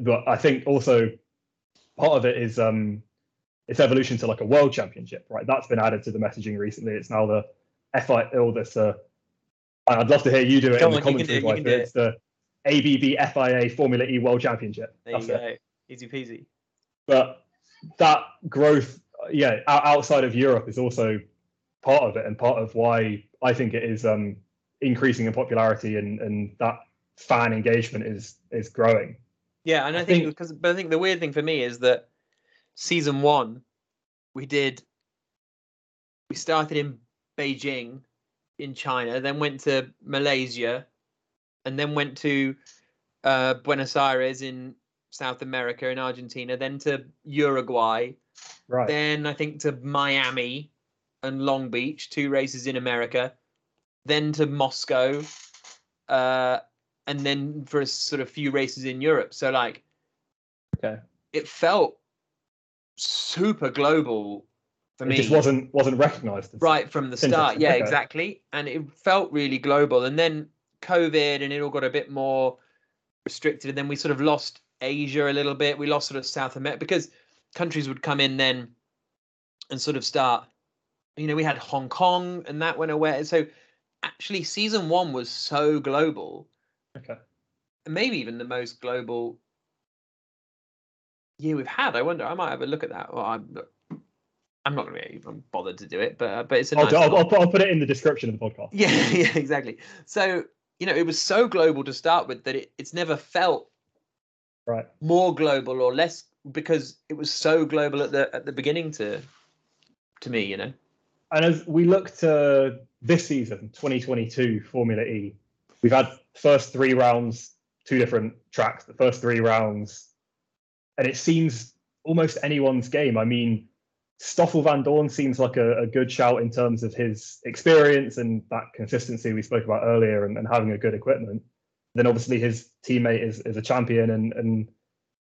But i think also part of it is um its evolution to like a world championship right? That's been added to the messaging recently. It's now the fi or this uh i'd love to hear you do it Come in the on, do commentary it, do it. it's the abb fia formula e world championship. There That's you it. easy peasy. but that growth yeah outside of europe is also part of it and part of why i think it is um increasing in popularity and and that fan engagement is is growing. Yeah, and I, I think think- because but I think the weird thing for me is that season one, we did we started in Beijing in China, then went to Malaysia, and then went to uh, Buenos Aires in South America in Argentina, then to Uruguay, right. then I think to Miami and Long Beach, two races in America, then to Moscow, uh, and then for a sort of few races in Europe. So like okay it felt super global for it me just wasn't wasn't recognized right from the start. Yeah, okay. exactly. And it felt really global. And then COVID and it all got a bit more restricted. And then we sort of lost Asia a little bit. We lost sort of South America because countries would come in then and sort of start. You know, we had Hong Kong and that went away. So actually, season one was so global, okay maybe even the most global year we've had. I wonder. I might have a look at that. Well, I'm, I'm not going to be even bother to do it, but uh, but it's a I'll, nice. I'll, I'll, put, I'll put it in the description of the podcast (laughs) yeah, yeah, exactly. So you know, it was so global to start with that it, it's never felt right more global or less because it was so global at the at the beginning to to me. You know. And as we look to this season, 2022 Formula E, we've had first three rounds, two different tracks, the first three rounds, and it seems almost anyone's game. I mean, Stoffel Vandoorne seems like a, a good shout in terms of his experience and that consistency we spoke about earlier and, and having a good equipment. Then obviously his teammate is, is a champion and, and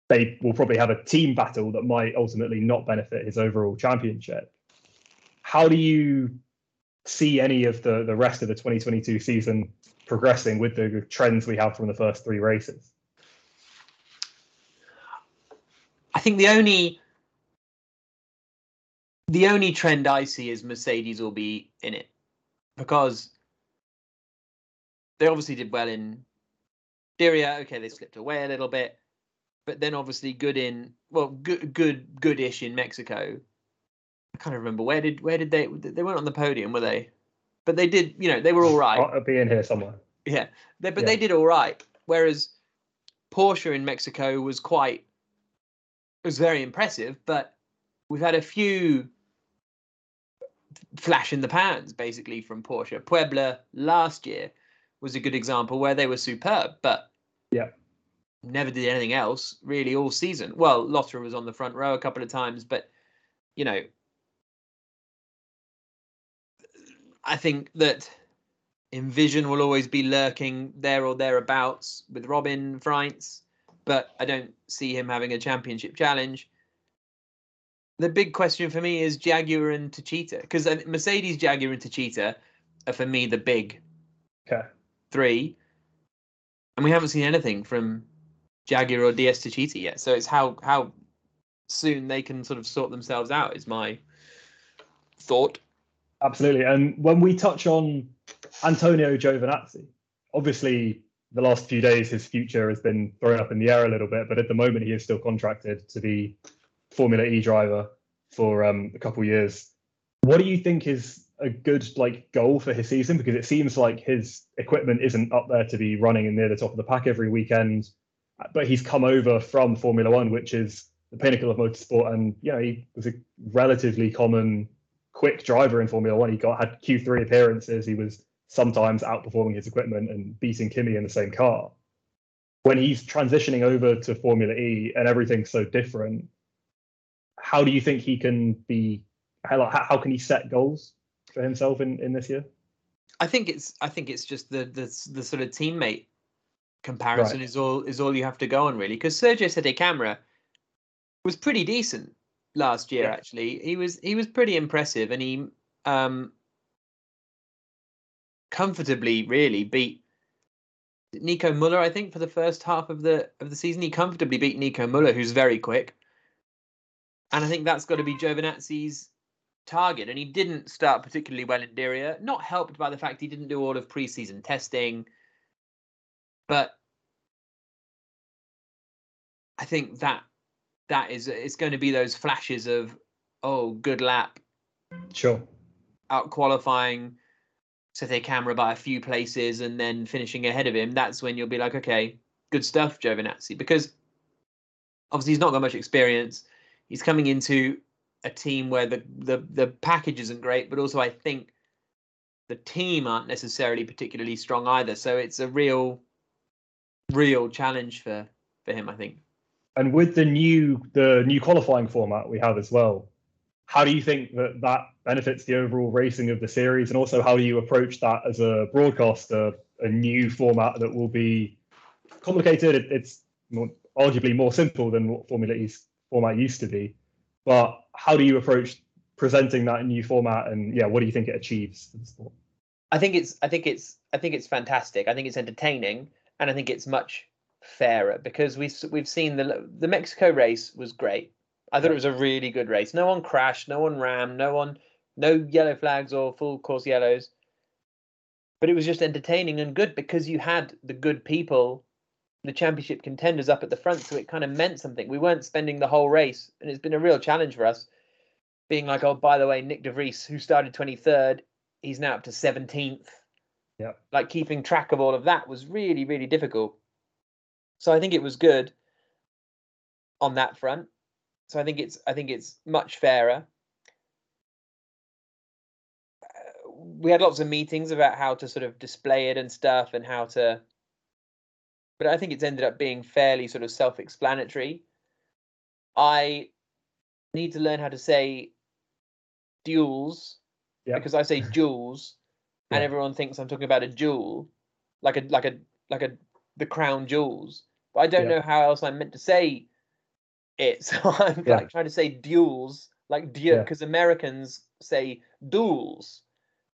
they will probably have a team battle that might ultimately not benefit his overall championship how do you see any of the the rest of the 2022 season progressing with the trends we have from the first three races? I think the only the only trend I see is Mercedes will be in it because they obviously did well in Diriyah. Okay, they slipped away a little bit, but then obviously good in well, good, good, goodish in Mexico. I can't remember where did where did they they weren't on the podium, were they? But they did, you know, they were all right. I'll be in here somewhere. Yeah, they, but Yeah. they did all right. Whereas Porsche in Mexico was quite was very impressive, but we've had a few flash in the pans basically from Porsche. Puebla last year was a good example where they were superb, but yeah, never did anything else really all season. Well, Lotterer was on the front row a couple of times, but you know, I think that Envision will always be lurking there or thereabouts with Robin Frijns, but I don't see him having a championship challenge. The big question for me is Jaguar and Techeetah, because Mercedes, Jaguar, and Techeetah are for me the big okay. three, and we haven't seen anything from Jaguar or DS Techeetah yet. So it's how how soon they can sort of sort themselves out is my thought. Absolutely. And when we touch on Antonio Giovinazzi, obviously the last few days his future has been thrown up in the air a little bit, but at the moment he is still contracted to be Formula E driver for um, a couple of years. What do you think is a good like goal for his season? Because it seems like his equipment isn't up there to be running near the top of the pack every weekend, but he's come over from Formula One, which is the pinnacle of motorsport, and you know he was a relatively common quick driver in Formula One. He got had Q3 appearances. He was sometimes outperforming his equipment and beating Kimi in the same car. When he's transitioning over to Formula E and everything's so different, how do you think he can be? How, how can he set goals for himself in, in this year? I think it's I think it's just the the, the sort of teammate comparison right. is all is all you have to go on really because Sergio Sette Camara was pretty decent last year. Yeah. Actually, he was he was pretty impressive, and he um, comfortably really beat Nico Muller. I think for the first half of the of the season, he comfortably beat Nico Muller, who's very quick. And I think that's got to be Giovinazzi's target. And he didn't start particularly well in Diriyah, not helped by the fact he didn't do all of preseason testing. But I think that that is it's going to be those flashes of oh good lap. Sure. Out qualifying Sette Camara by a few places and then finishing ahead of him that's when you'll be like okay good stuff Giovinazzi. Because obviously he's not got much experience. He's coming into a team where the the the package isn't great but also I think the team aren't necessarily particularly strong either. So it's a real real challenge for for him I think and with the new the new qualifying format we have as well, how do you think that that benefits the overall racing of the series, and also how do you approach that as a broadcaster? A new format that will be complicated. It, it's more, arguably more simple than what Formula E's format used to be, but how do you approach presenting that new format? And yeah, what do you think it achieves? I think it's I think it's I think it's fantastic. I think it's entertaining, and I think it's much fairer because we've we've seen the the Mexico race was great. I thought it was a really good race. No one crashed, no one rammed, no one no yellow flags or full course yellows. But it was just entertaining and good because you had the good people, the championship contenders up at the front, so it kind of meant something. We weren't spending the whole race, and it's been a real challenge for us, being like, oh, by the way, Nick de Vries, who started 23rd, he's now up to 17th. Yeah. Like keeping track of all of that was really, really difficult. So I think it was good on that front. So I think it's I think it's much fairer. Uh, we had lots of meetings about how to sort of display it and stuff and how to but I think it's ended up being fairly sort of self-explanatory. I need to learn how to say duels yep. because I say (laughs) jewels and everyone thinks I'm talking about a jewel like a like a like a the crown jewels but I don't yeah. know how else I'm meant to say it. (laughs) So I'm yeah. like trying to say duels, like duel, because. Americans say duels,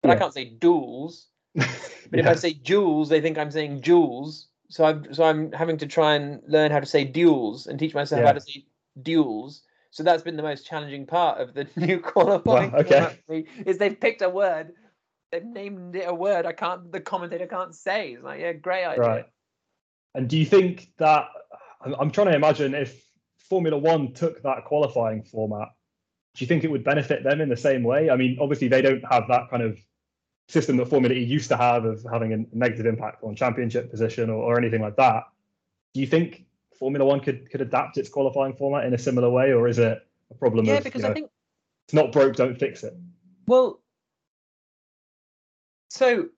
but I can't say duels. (laughs) but if I say jewels, they think I'm saying jewels. So I'm so I'm having to try and learn how to say duels and teach myself how to say duels. So that's been the most challenging part of the (laughs) new qualifying. Well, okay. Is they've picked a word, they've named it a word I can't, the commentator can't say. It's like, yeah, great idea. Right. And do you think that I'm trying to imagine if Formula One took that qualifying format, do you think it would benefit them in the same way? I mean, obviously they don't have that kind of system that Formula E used to have of having a negative impact on championship position or, or anything like that. Do you think Formula One could could adapt its qualifying format in a similar way, or is it a problem? Yeah, of, because you know, I think it's not broke, don't fix it. well, so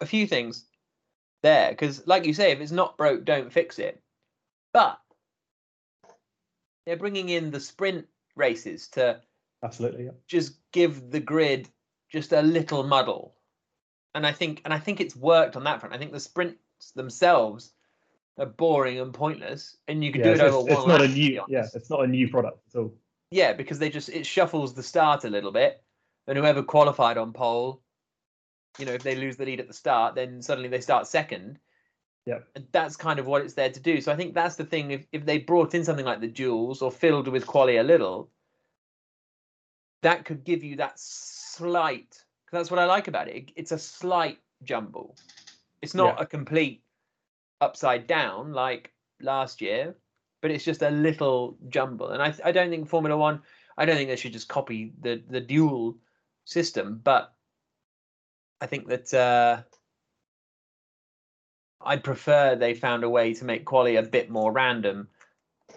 a few things there because, like you say, if it's not broke, don't fix it. But they're bringing in the sprint races to Absolutely. Yeah. just give the grid just a little muddle. And I think and I think it's worked on that front. I think the sprints themselves are boring and pointless, and you could Yeah, do it over it's one It's not a new. Yeah, it's not a new product at all. Yeah, because they just it shuffles the start a little bit, and whoever qualified on pole, you know, if they lose the lead at the start, then suddenly they start second. Yeah. And that's kind of what it's there to do. So I think that's the thing. If if they brought in something like the duels or filled with quali a little, that could give you that slight. 'cause That's what I like about it. it it's a slight jumble. It's not a complete upside down like last year, but it's just a little jumble. And I I don't think Formula One. I don't think they should just copy the the dual system, but I think that uh, I'd prefer they found a way to make quali a bit more random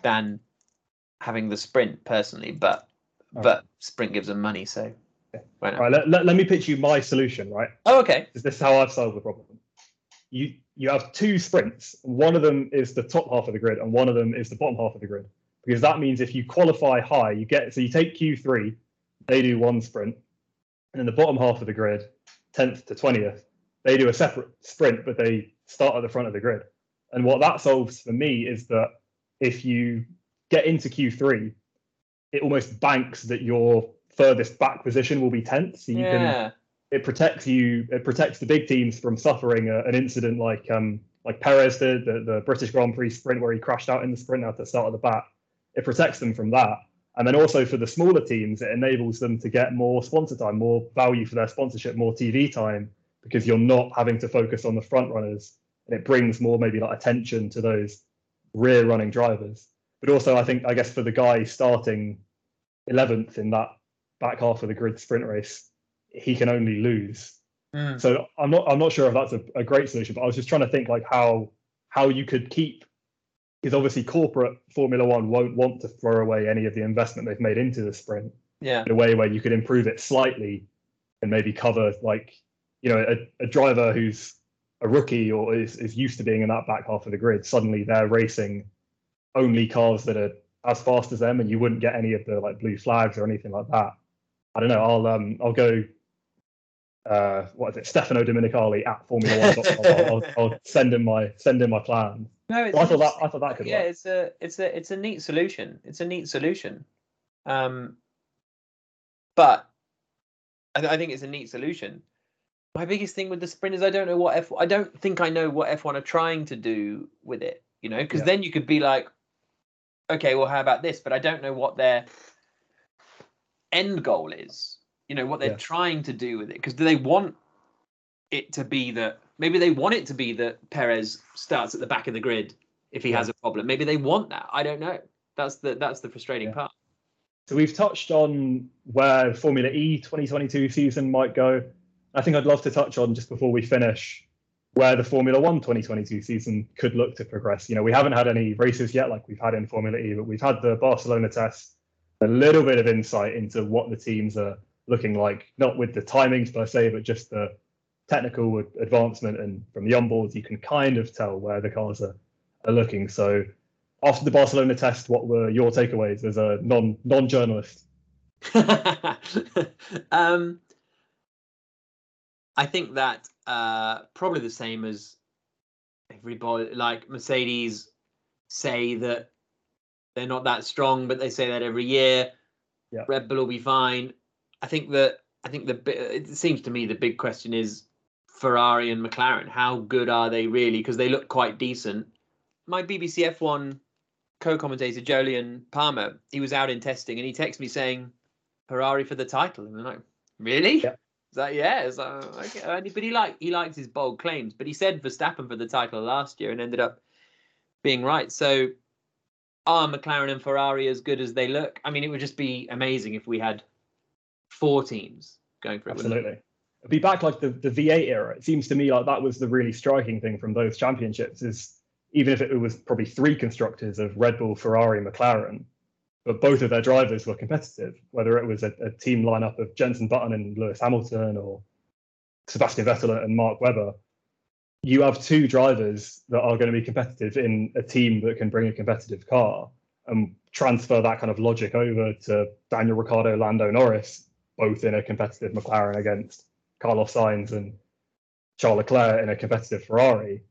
than having the sprint personally. But but sprint gives them money, so why not? All right, let, let, let me pitch you my solution, right? Oh, okay. Is this how I've solved the problem? You you have two sprints. One of them is the top half of the grid, and one of them is the bottom half of the grid. Because that means if you qualify high, you get so you take Q3, they do one sprint, and in the bottom half of the grid, 10th to 20th, they do a separate sprint, but they start at the front of the grid. And what that solves for me is that if you get into Q3, it almost banks that your furthest back position will be 10th. So you can Yeah. it protects you it protects the big teams from suffering a, an incident like um like Perez did the, the British Grand Prix sprint where he crashed out in the sprint at the start of the back. It protects them from that. And then also for the smaller teams, it enables them to get more sponsor time, more value for their sponsorship, more TV time, because you're not having to focus on the front runners. And it brings more maybe like attention to those rear running drivers. But also I think I guess for the guy starting 11th in that back half of the grid sprint race, he can only lose. Mm. So I'm not I'm not sure if that's a, a great solution, but I was just trying to think like how how you could keep because obviously corporate Formula One won't want to throw away any of the investment they've made into the sprint Yeah. in a way where you could improve it slightly and maybe cover like you know a, a driver who's a rookie or is, is used to being in that back half of the grid suddenly they're racing only cars that are as fast as them and you wouldn't get any of the like blue flags or anything like that. I don't know i'll um i'll go uh what is it stefano domenicali at formula one I'll, I'll send him my send him my plan No, it's Well, i thought that i thought that could yeah, work it's a it's a it's a neat solution. It's a neat solution. Um, but I, th- I think it's a neat solution. My biggest thing with the sprint is I don't know what F. I don't think I know what F1 are trying to do with it. You know, because Yeah. then you could be like, okay, well, how about this? But I don't know what their end goal is. You know, what they're Yeah. trying to do with it. Because do they want it to be that maybe they want it to be that Perez starts at the back of the grid if he Yeah. has a problem. Maybe they want that. I don't know. That's the that's the frustrating Yeah. part. So we've touched on where Formula E 2022 season might go. I think I'd love to touch on just before we finish where the Formula One 2022 season could look to progress. You know, we haven't had any races yet like we've had in Formula E, but we've had the Barcelona test, a little bit of insight into what the teams are looking like, not with the timings per se, but just the technical advancement. And from the onboards, you can kind of tell where the cars are, are looking. So after the Barcelona test, what were your takeaways as a non non journalist? (laughs) um, I think that uh, probably the same as everybody. Like Mercedes say that they're not that strong, but they say that every year. Yeah. Red Bull will be fine. I think that I think the it seems to me the big question is Ferrari and McLaren. How good are they really? Because they look quite decent. My BBC F1 co-commentator Jolyon Palmer, he was out in testing and he texted me saying Ferrari for the title, and I'm like, really? Yeah. Is that yeah? It's like, okay. He- But he like he likes his bold claims. But he said Verstappen for the title last year and ended up being right. So are McLaren and Ferrari as good as they look? I mean, it would just be amazing if we had four teams going for it? Absolutely. Be back like the, the V8 era. It seems to me like that was the really striking thing from those championships is even if it was probably three constructors of Red Bull, Ferrari, McLaren, but both of their drivers were competitive, whether it was a, a team lineup of Jenson Button and Lewis Hamilton or Sebastian Vettel and Mark Webber. You have two drivers that are going to be competitive in a team that can bring a competitive car and transfer that kind of logic over to Daniel Ricciardo, Lando Norris, both in a competitive McLaren against Carlos Sainz and Charles Leclerc in a competitive Ferrari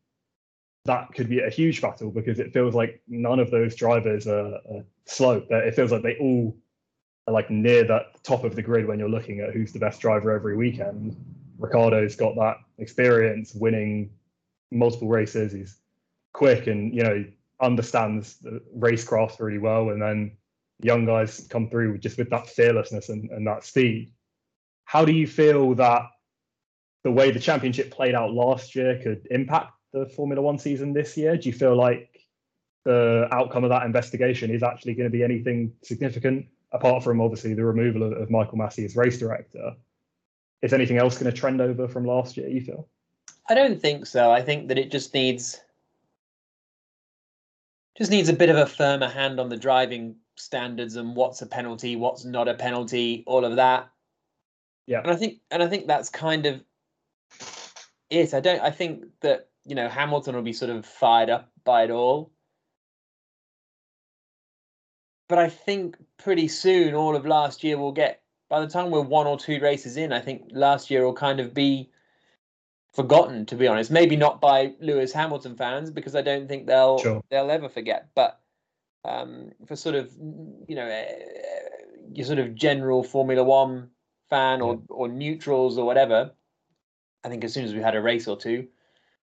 that could be a huge battle because it feels like none of those drivers are, are slow. It feels like they all are like near that top of the grid when you're looking at who's the best driver every weekend. Ricciardo's got that experience winning multiple races. He's quick and you know understands the racecraft really well. And then young guys come through just with that fearlessness and, and that speed. How do you feel that the way the championship played out last year could impact the Formula One season this year? Do you feel like the outcome of that investigation is actually going to be anything significant apart from obviously the removal of, of Michael Masi as race director? Is anything else going to trend over from last year? You feel? I don't think so. I think that it just needs just needs a bit of a firmer hand on the driving standards and what's a penalty, what's not a penalty, all of that. Yeah. And I think and I think that's kind of it. I don't I think that you know, Hamilton will be sort of fired up by it all. But I think pretty soon, all of last year will get, by the time we're one or two races in, I think last year will kind of be forgotten, to be honest. Maybe not by Lewis Hamilton fans, because I don't think they'll sure. they'll ever forget. But um, for sort of, you know, uh, your sort of general Formula One fan or, yeah. or neutrals or whatever, I think as soon as we had a race or two,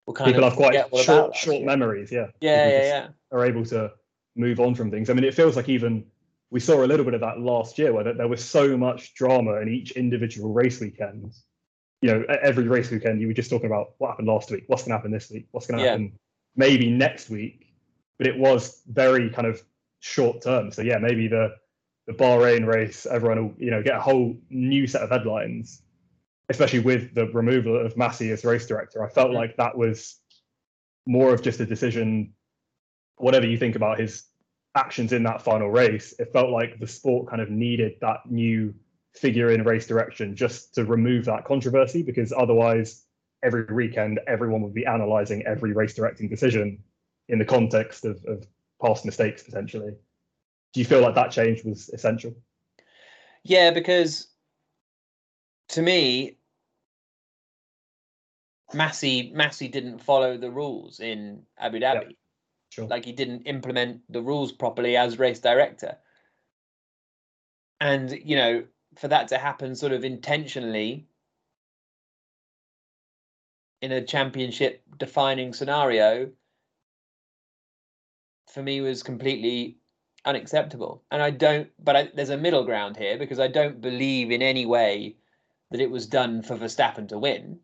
we kind people have quite short short memories. Yeah. Yeah, yeah, yeah. Are able to move on from things. I mean, it feels like even we saw a little bit of that last year, where there was so much drama in each individual race weekend. You know, every race weekend, you were just talking about what happened last week, what's going to happen this week, what's going to yeah. happen maybe next week. But it was very kind of short term. So yeah, maybe the the Bahrain race, everyone will you know get a whole new set of headlines especially with the removal of Masi as race director, I felt mm-hmm. like that was more of just a decision. Whatever you think about his actions in that final race, it felt like the sport kind of needed that new figure in race direction just to remove that controversy because otherwise every weekend everyone would be analyzing every race directing decision in the context of, of past mistakes potentially do you feel like that change was essential yeah because to me Massey Masi didn't follow the rules in Abu Dhabi. Sure. Like he didn't implement the rules properly as race director. And you know, for that to happen sort of intentionally in a championship defining scenario for me was completely unacceptable. And I don't but I, there's a middle ground here because I don't believe in any way that it was done for Verstappen to win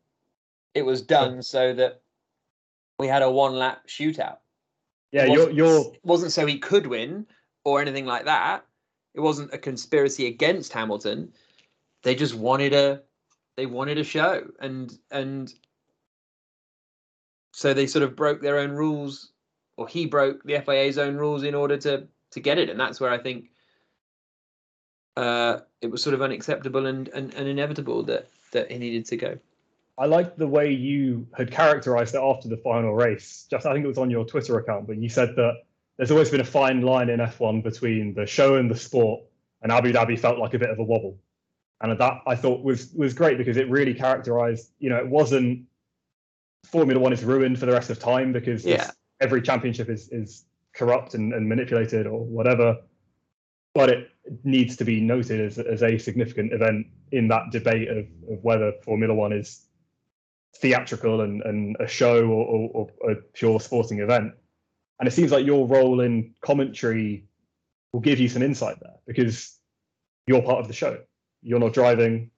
it was done so that we had a one lap shootout. Yeah, you're you're it wasn't so he could win or anything like that. It wasn't a conspiracy against Hamilton. They just wanted a they wanted a show and and so they sort of broke their own rules or he broke the FIA's own rules in order to to get it and that's where I think uh, it was sort of unacceptable and, and, and inevitable that that he needed to go. I liked the way you had characterized it after the final race. Just I think it was on your Twitter account, but you said that there's always been a fine line in F1 between the show and the sport, and Abu Dhabi felt like a bit of a wobble. And that I thought was was great because it really characterized, you know, it wasn't Formula One is ruined for the rest of time because yeah. every championship is is corrupt and, and manipulated or whatever. But it needs to be noted as, as a significant event in that debate of, of whether Formula One is theatrical and, and a show or, or, or, a pure sporting event. And it seems like your role in commentary will give you some insight there because you're part of the show. You're not driving,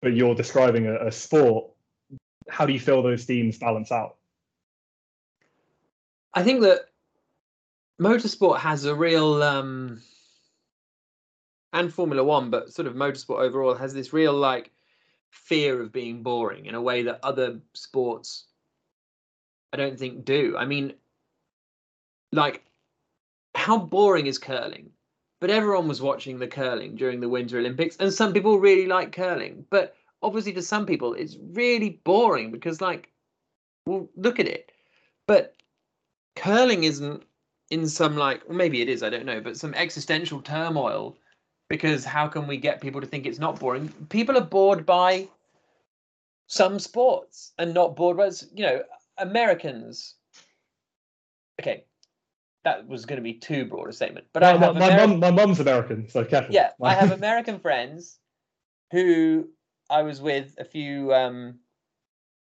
but you're describing a, a sport. How do you feel those themes balance out? I think that motorsport has a real um and Formula One, but sort of motorsport overall has this real like fear of being boring in a way that other sports I don't think do. I mean, like how boring is curling? But everyone was watching the curling during the Winter Olympics, and some people really like curling. But obviously, to some people, it's really boring because, like, well, look at it. But curling isn't in some like well, maybe it is, I don't know, but some existential turmoil because how can we get people to think it's not boring? People are bored by some sports and not bored by you know Americans. Okay, that was going to be too broad a statement, but my, I have my, Ameri- mum, my mum's American, so careful. yeah, I have (laughs) American friends who I was with a few um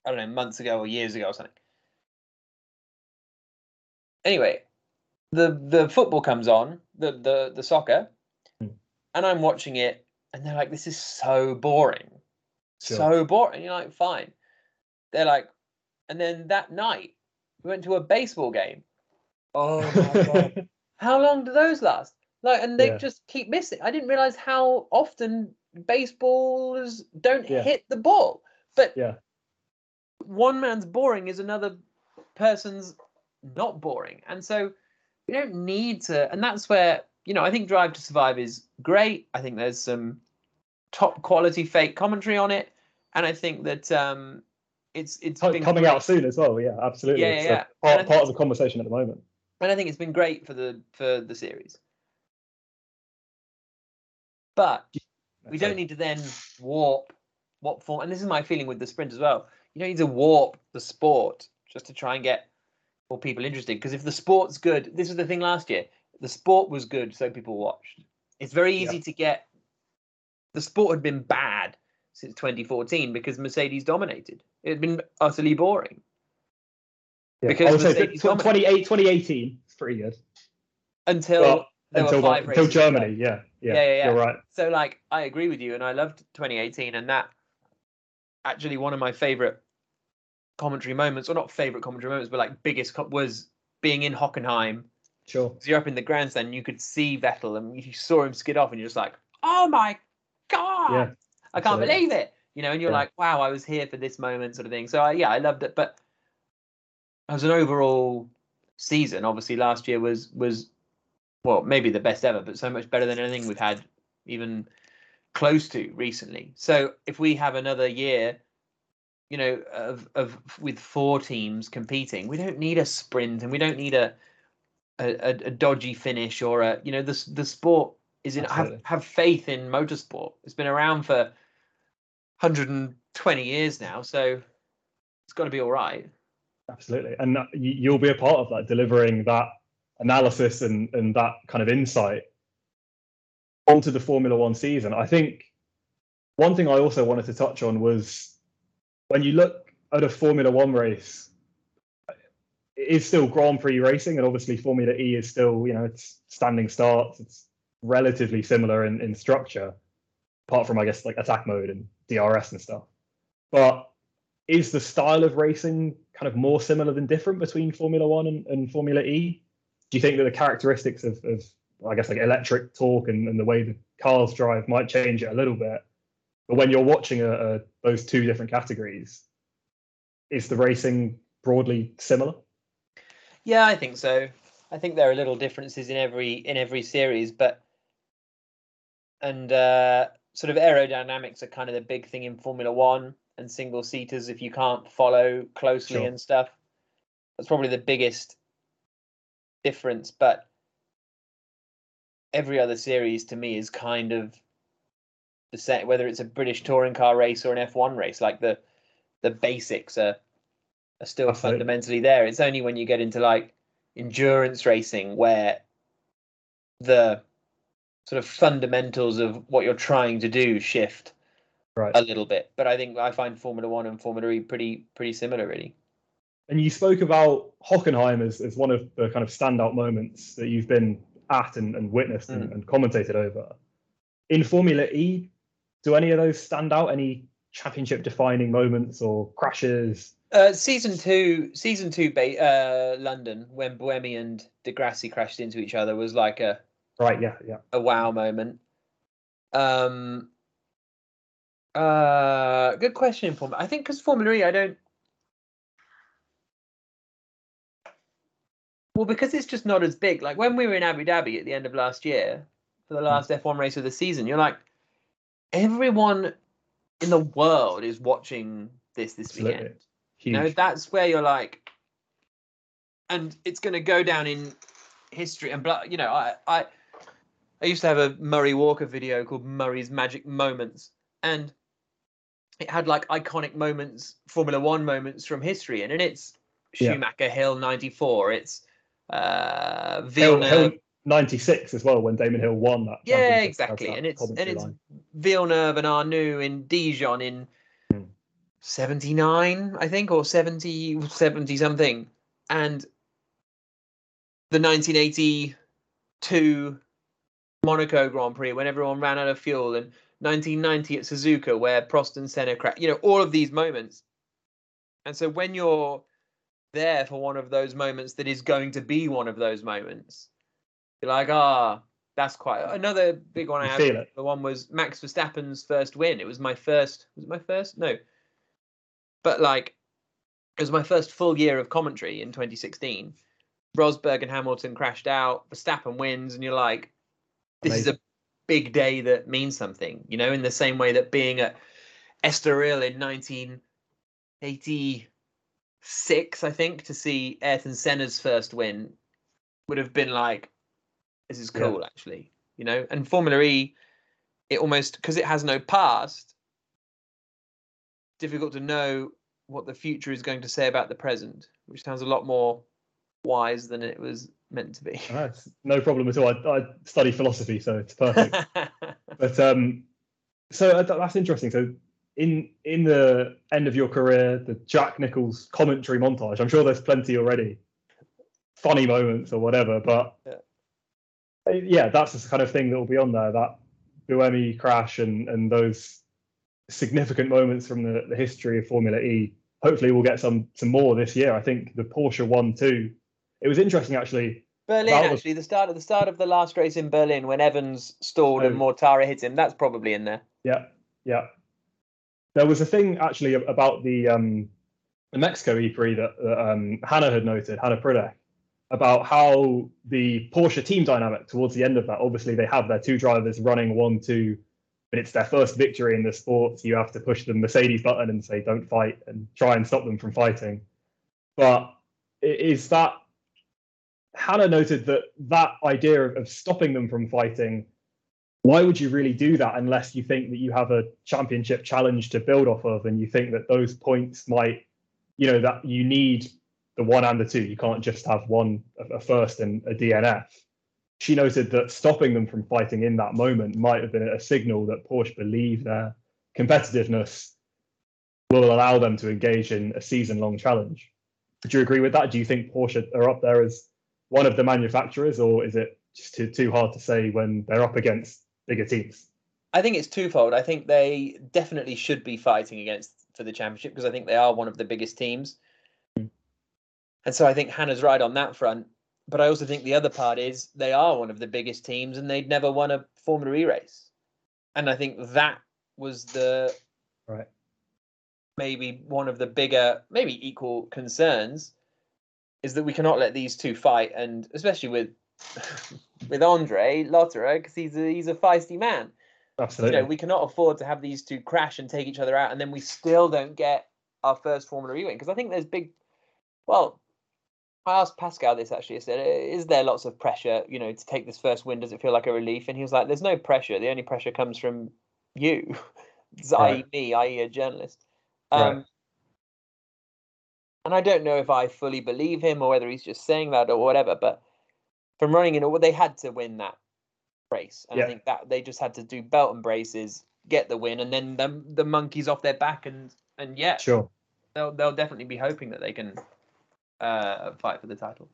I don't know months ago or years ago or something. Anyway, the the football comes on, the the the soccer. And I'm watching it, and they're like, "This is so boring, Sure. so boring." And you're like, "Fine." They're like, and then that night we went to a baseball game. Oh (laughs) my god! how long do those last? Like, and they Yeah. just keep missing. I didn't realize how often baseballs don't Yeah. hit the ball. But Yeah. one man's boring is another person's not boring, and so you don't need to. And that's where you know I think Drive to Survive is great. I think there's some top quality fake commentary on it, and I think that um, it's it's coming great. out soon as well. Yeah, absolutely. Yeah, yeah, It's yeah. part, part of the conversation at the moment. and I think it's been great for the for the series. But we don't need to then warp what form. And this is my feeling with the sprint as well. You don't need to warp the sport just to try and get more people interested. Because if the sport's good, this was the thing last year. The sport was good, so people watched. It's very Yeah. easy to get. The sport had been bad since 2014 because Mercedes dominated. It had been utterly boring Yeah, because oh, would say Mercedes tw- dominated. 28 2018 is pretty good. until Well, until, until races to go. Germany, yeah, yeah, Yeah, yeah, yeah. You're right. so like I agree with you, and I loved 2018, and that actually one of my favorite commentary moments, or not favorite commentary moments, but like biggest co- was being in Hockenheim. Sure. You're up in the grandstand, and you could see Vettel, and you saw him skid off, and you're just like, "Oh my god, Yeah. I can't absolutely. believe it!" You know, and you're Yeah. like, "Wow, I was here for this moment," sort of thing. So I, yeah, I loved it, but as an overall season, obviously last year was was well maybe the best ever, but so much better than anything we've had even close to recently. So if we have another year, you know, of of with four teams competing, we don't need a sprint and we don't need a a, a, dodgy finish or a you know the the sport is in have Absolutely. have faith in motorsport. It's been around for 120 years now, so it's got to be all right. Absolutely. And you- you'll be a part of that, delivering that analysis and, and that kind of insight onto the Formula One season. I think one thing I also wanted to touch on was when you look at a Formula One race, is still Grand Prix racing, and obviously Formula E is still, you know, it's standing starts. It's relatively similar in, in structure, apart from I guess like attack mode and DRS and stuff. But is the style of racing kind of more similar than different between Formula One and, and Formula E? Do you think that the characteristics of, of I guess like electric torque and, and the way the cars drive might change it a little bit? But when you're watching a, a, those two different categories, is the racing broadly similar? Yeah, I think so. I think there are little differences in every in every series, but and uh, sort of aerodynamics are kind of the big thing in Formula One and single seaters. If you can't follow closely Sure. and stuff, that's probably the biggest difference. But every other series to me is kind of the same. Whether it's a British touring car race or an F1 race, like the the basics are are still Absolutely. fundamentally there. It's only when you get into like endurance racing where the sort of fundamentals of what you're trying to do shift Right. a little bit. But I think I find Formula One and Formula E pretty pretty similar, really. And you spoke about Hockenheim as, as one of the kind of standout moments that you've been at and, and witnessed and, Mm. and commentated over. In Formula E, do any of those stand out? Any championship defining moments or crashes? Uh, season two, season two, ba- uh, London, when Buemi and di Grassi crashed into each other, was like a Right, yeah, yeah. a wow moment. Um, uh, good question Formula. I think because Formula E, I don't. well, because it's just not as big. Like when we were in Abu Dhabi at the end of last year for the Hmm. last F1 race of the season, you're like, everyone in the world is watching this this Absolutely. weekend. Huge. You know, that's where you're like, and it's going to go down in history. And blah, you know, I, I, I used to have a Murray Walker video called Murray's Magic Moments, and it had like iconic moments, Formula One moments from history, and, and it's Yeah. Schumacher Hill '94. It's uh, Hill, Villeneuve. Hill 96 as well when Damon Hill won that. Yeah, exactly. that And it's and it's line. Villeneuve and Arnoux in Dijon in. 79, I think, or 70, 70 something. And the 1982 Monaco Grand Prix when everyone ran out of fuel and 1990 at Suzuka where Prost and Senna cracked, you know, all of these moments. And so when you're there for one of those moments that is going to be one of those moments, you're like, ah, that's quite another big one I had. The one was Max Verstappen's first win. It was my first. Was it my first? No. But like, it was my first full year of commentary in 2016. Rosberg and Hamilton crashed out. Verstappen wins, and you're like, this is a big day that means something. You know, in the same way that being at Estoril in 1986, I think, to see Ayrton Senna's first win would have been like, this is Yeah. cool, actually. You know, and Formula E, it almost because it has no past, difficult to know what the future is going to say about the present, which sounds a lot more wise than it was meant to be. It's no problem at all. I, I study philosophy, so it's perfect. (laughs) but um, so uh, that's interesting. So in in the end of your career, the Jack Nicholls commentary montage. I'm sure there's plenty already, funny moments or whatever. But Yeah. uh, yeah, that's the kind of thing that will be on there. That Buemi crash and and those significant moments from the, the history of Formula E. Hopefully, we'll get some some more this year. I think the Porsche one too. It was interesting actually. Berlin, was- actually, the start of the start of the last race in Berlin when Evans stalled and Oh. Mortara hit him. That's probably in there. Yeah, yeah. There was a thing actually about the um, the Mexico E-Prix that, that um, Hannah had noted, Hannah Pridek, about how the Porsche team dynamic towards the end of that. Obviously, they have their two drivers running one, two, but it's their first victory in the sport. So you have to push the Mercedes button and say, "Don't fight," and try and stop them from fighting. But is that Hannah noted that that idea of, of stopping them from fighting why would you really do that unless you think that you have a championship challenge to build off of and you think that those points might you know that you need the one and the two you can't just have one a a first and a dnf she noted that stopping them from fighting in that moment might have been a signal that porsche believe their competitiveness will allow them to engage in a season long challenge do you agree with that do you think porsche are up there as one of the manufacturers or is it just too, too hard to say when they're up against bigger teams. I think it's twofold. I think they definitely should be fighting against for the championship because I think they are one of the biggest teams. Hmm. And so I think Hannah's right on that front. But I also think the other part is they are one of the biggest teams and they'd never won a Formula E race. And I think that was the Right. maybe one of the bigger, maybe equal concerns is that we cannot let these two fight, and especially with (laughs) with Andre Lotterer because he's a he's a feisty man. Absolutely, You know, we cannot afford to have these two crash and take each other out, and then we still don't get our first Formula E win because I think there's big. Well, I asked Pascal this actually. I said, "Is there lots of pressure? You know, to take this first win? Does it feel like a relief?" And he was like, "There's no pressure. The only pressure comes from you, (laughs) i.e. Right. me, i.e. a journalist." Right. Um, and I don't know if I fully believe him or whether he's just saying that or whatever. But from running in, they had to win that race, and Yeah. I think that they just had to do belt and braces, get the win, and then the the monkeys off their back, and and yeah, Sure. they'll they'll definitely be hoping that they can uh, fight for the title.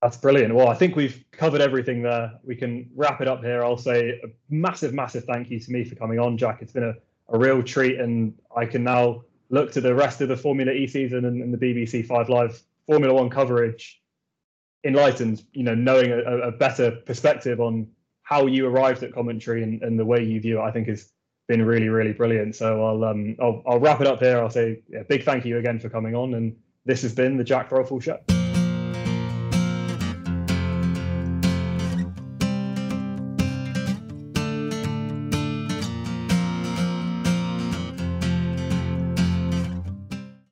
That's brilliant. Well, I think we've covered everything there. We can wrap it up here. I'll say a massive, massive thank you to me for coming on, Jack. It's been a, a real treat, and I can now look to the rest of the Formula E season and, and the BBC Five Live Formula One coverage enlightened, you know, knowing a, a better perspective on how you arrived at commentary and, and the way you view it, I think has been really, really brilliant. So I'll um I'll, I'll wrap it up here. I'll say yeah, big thank you again for coming on, and this has been the Jack Throttle Show.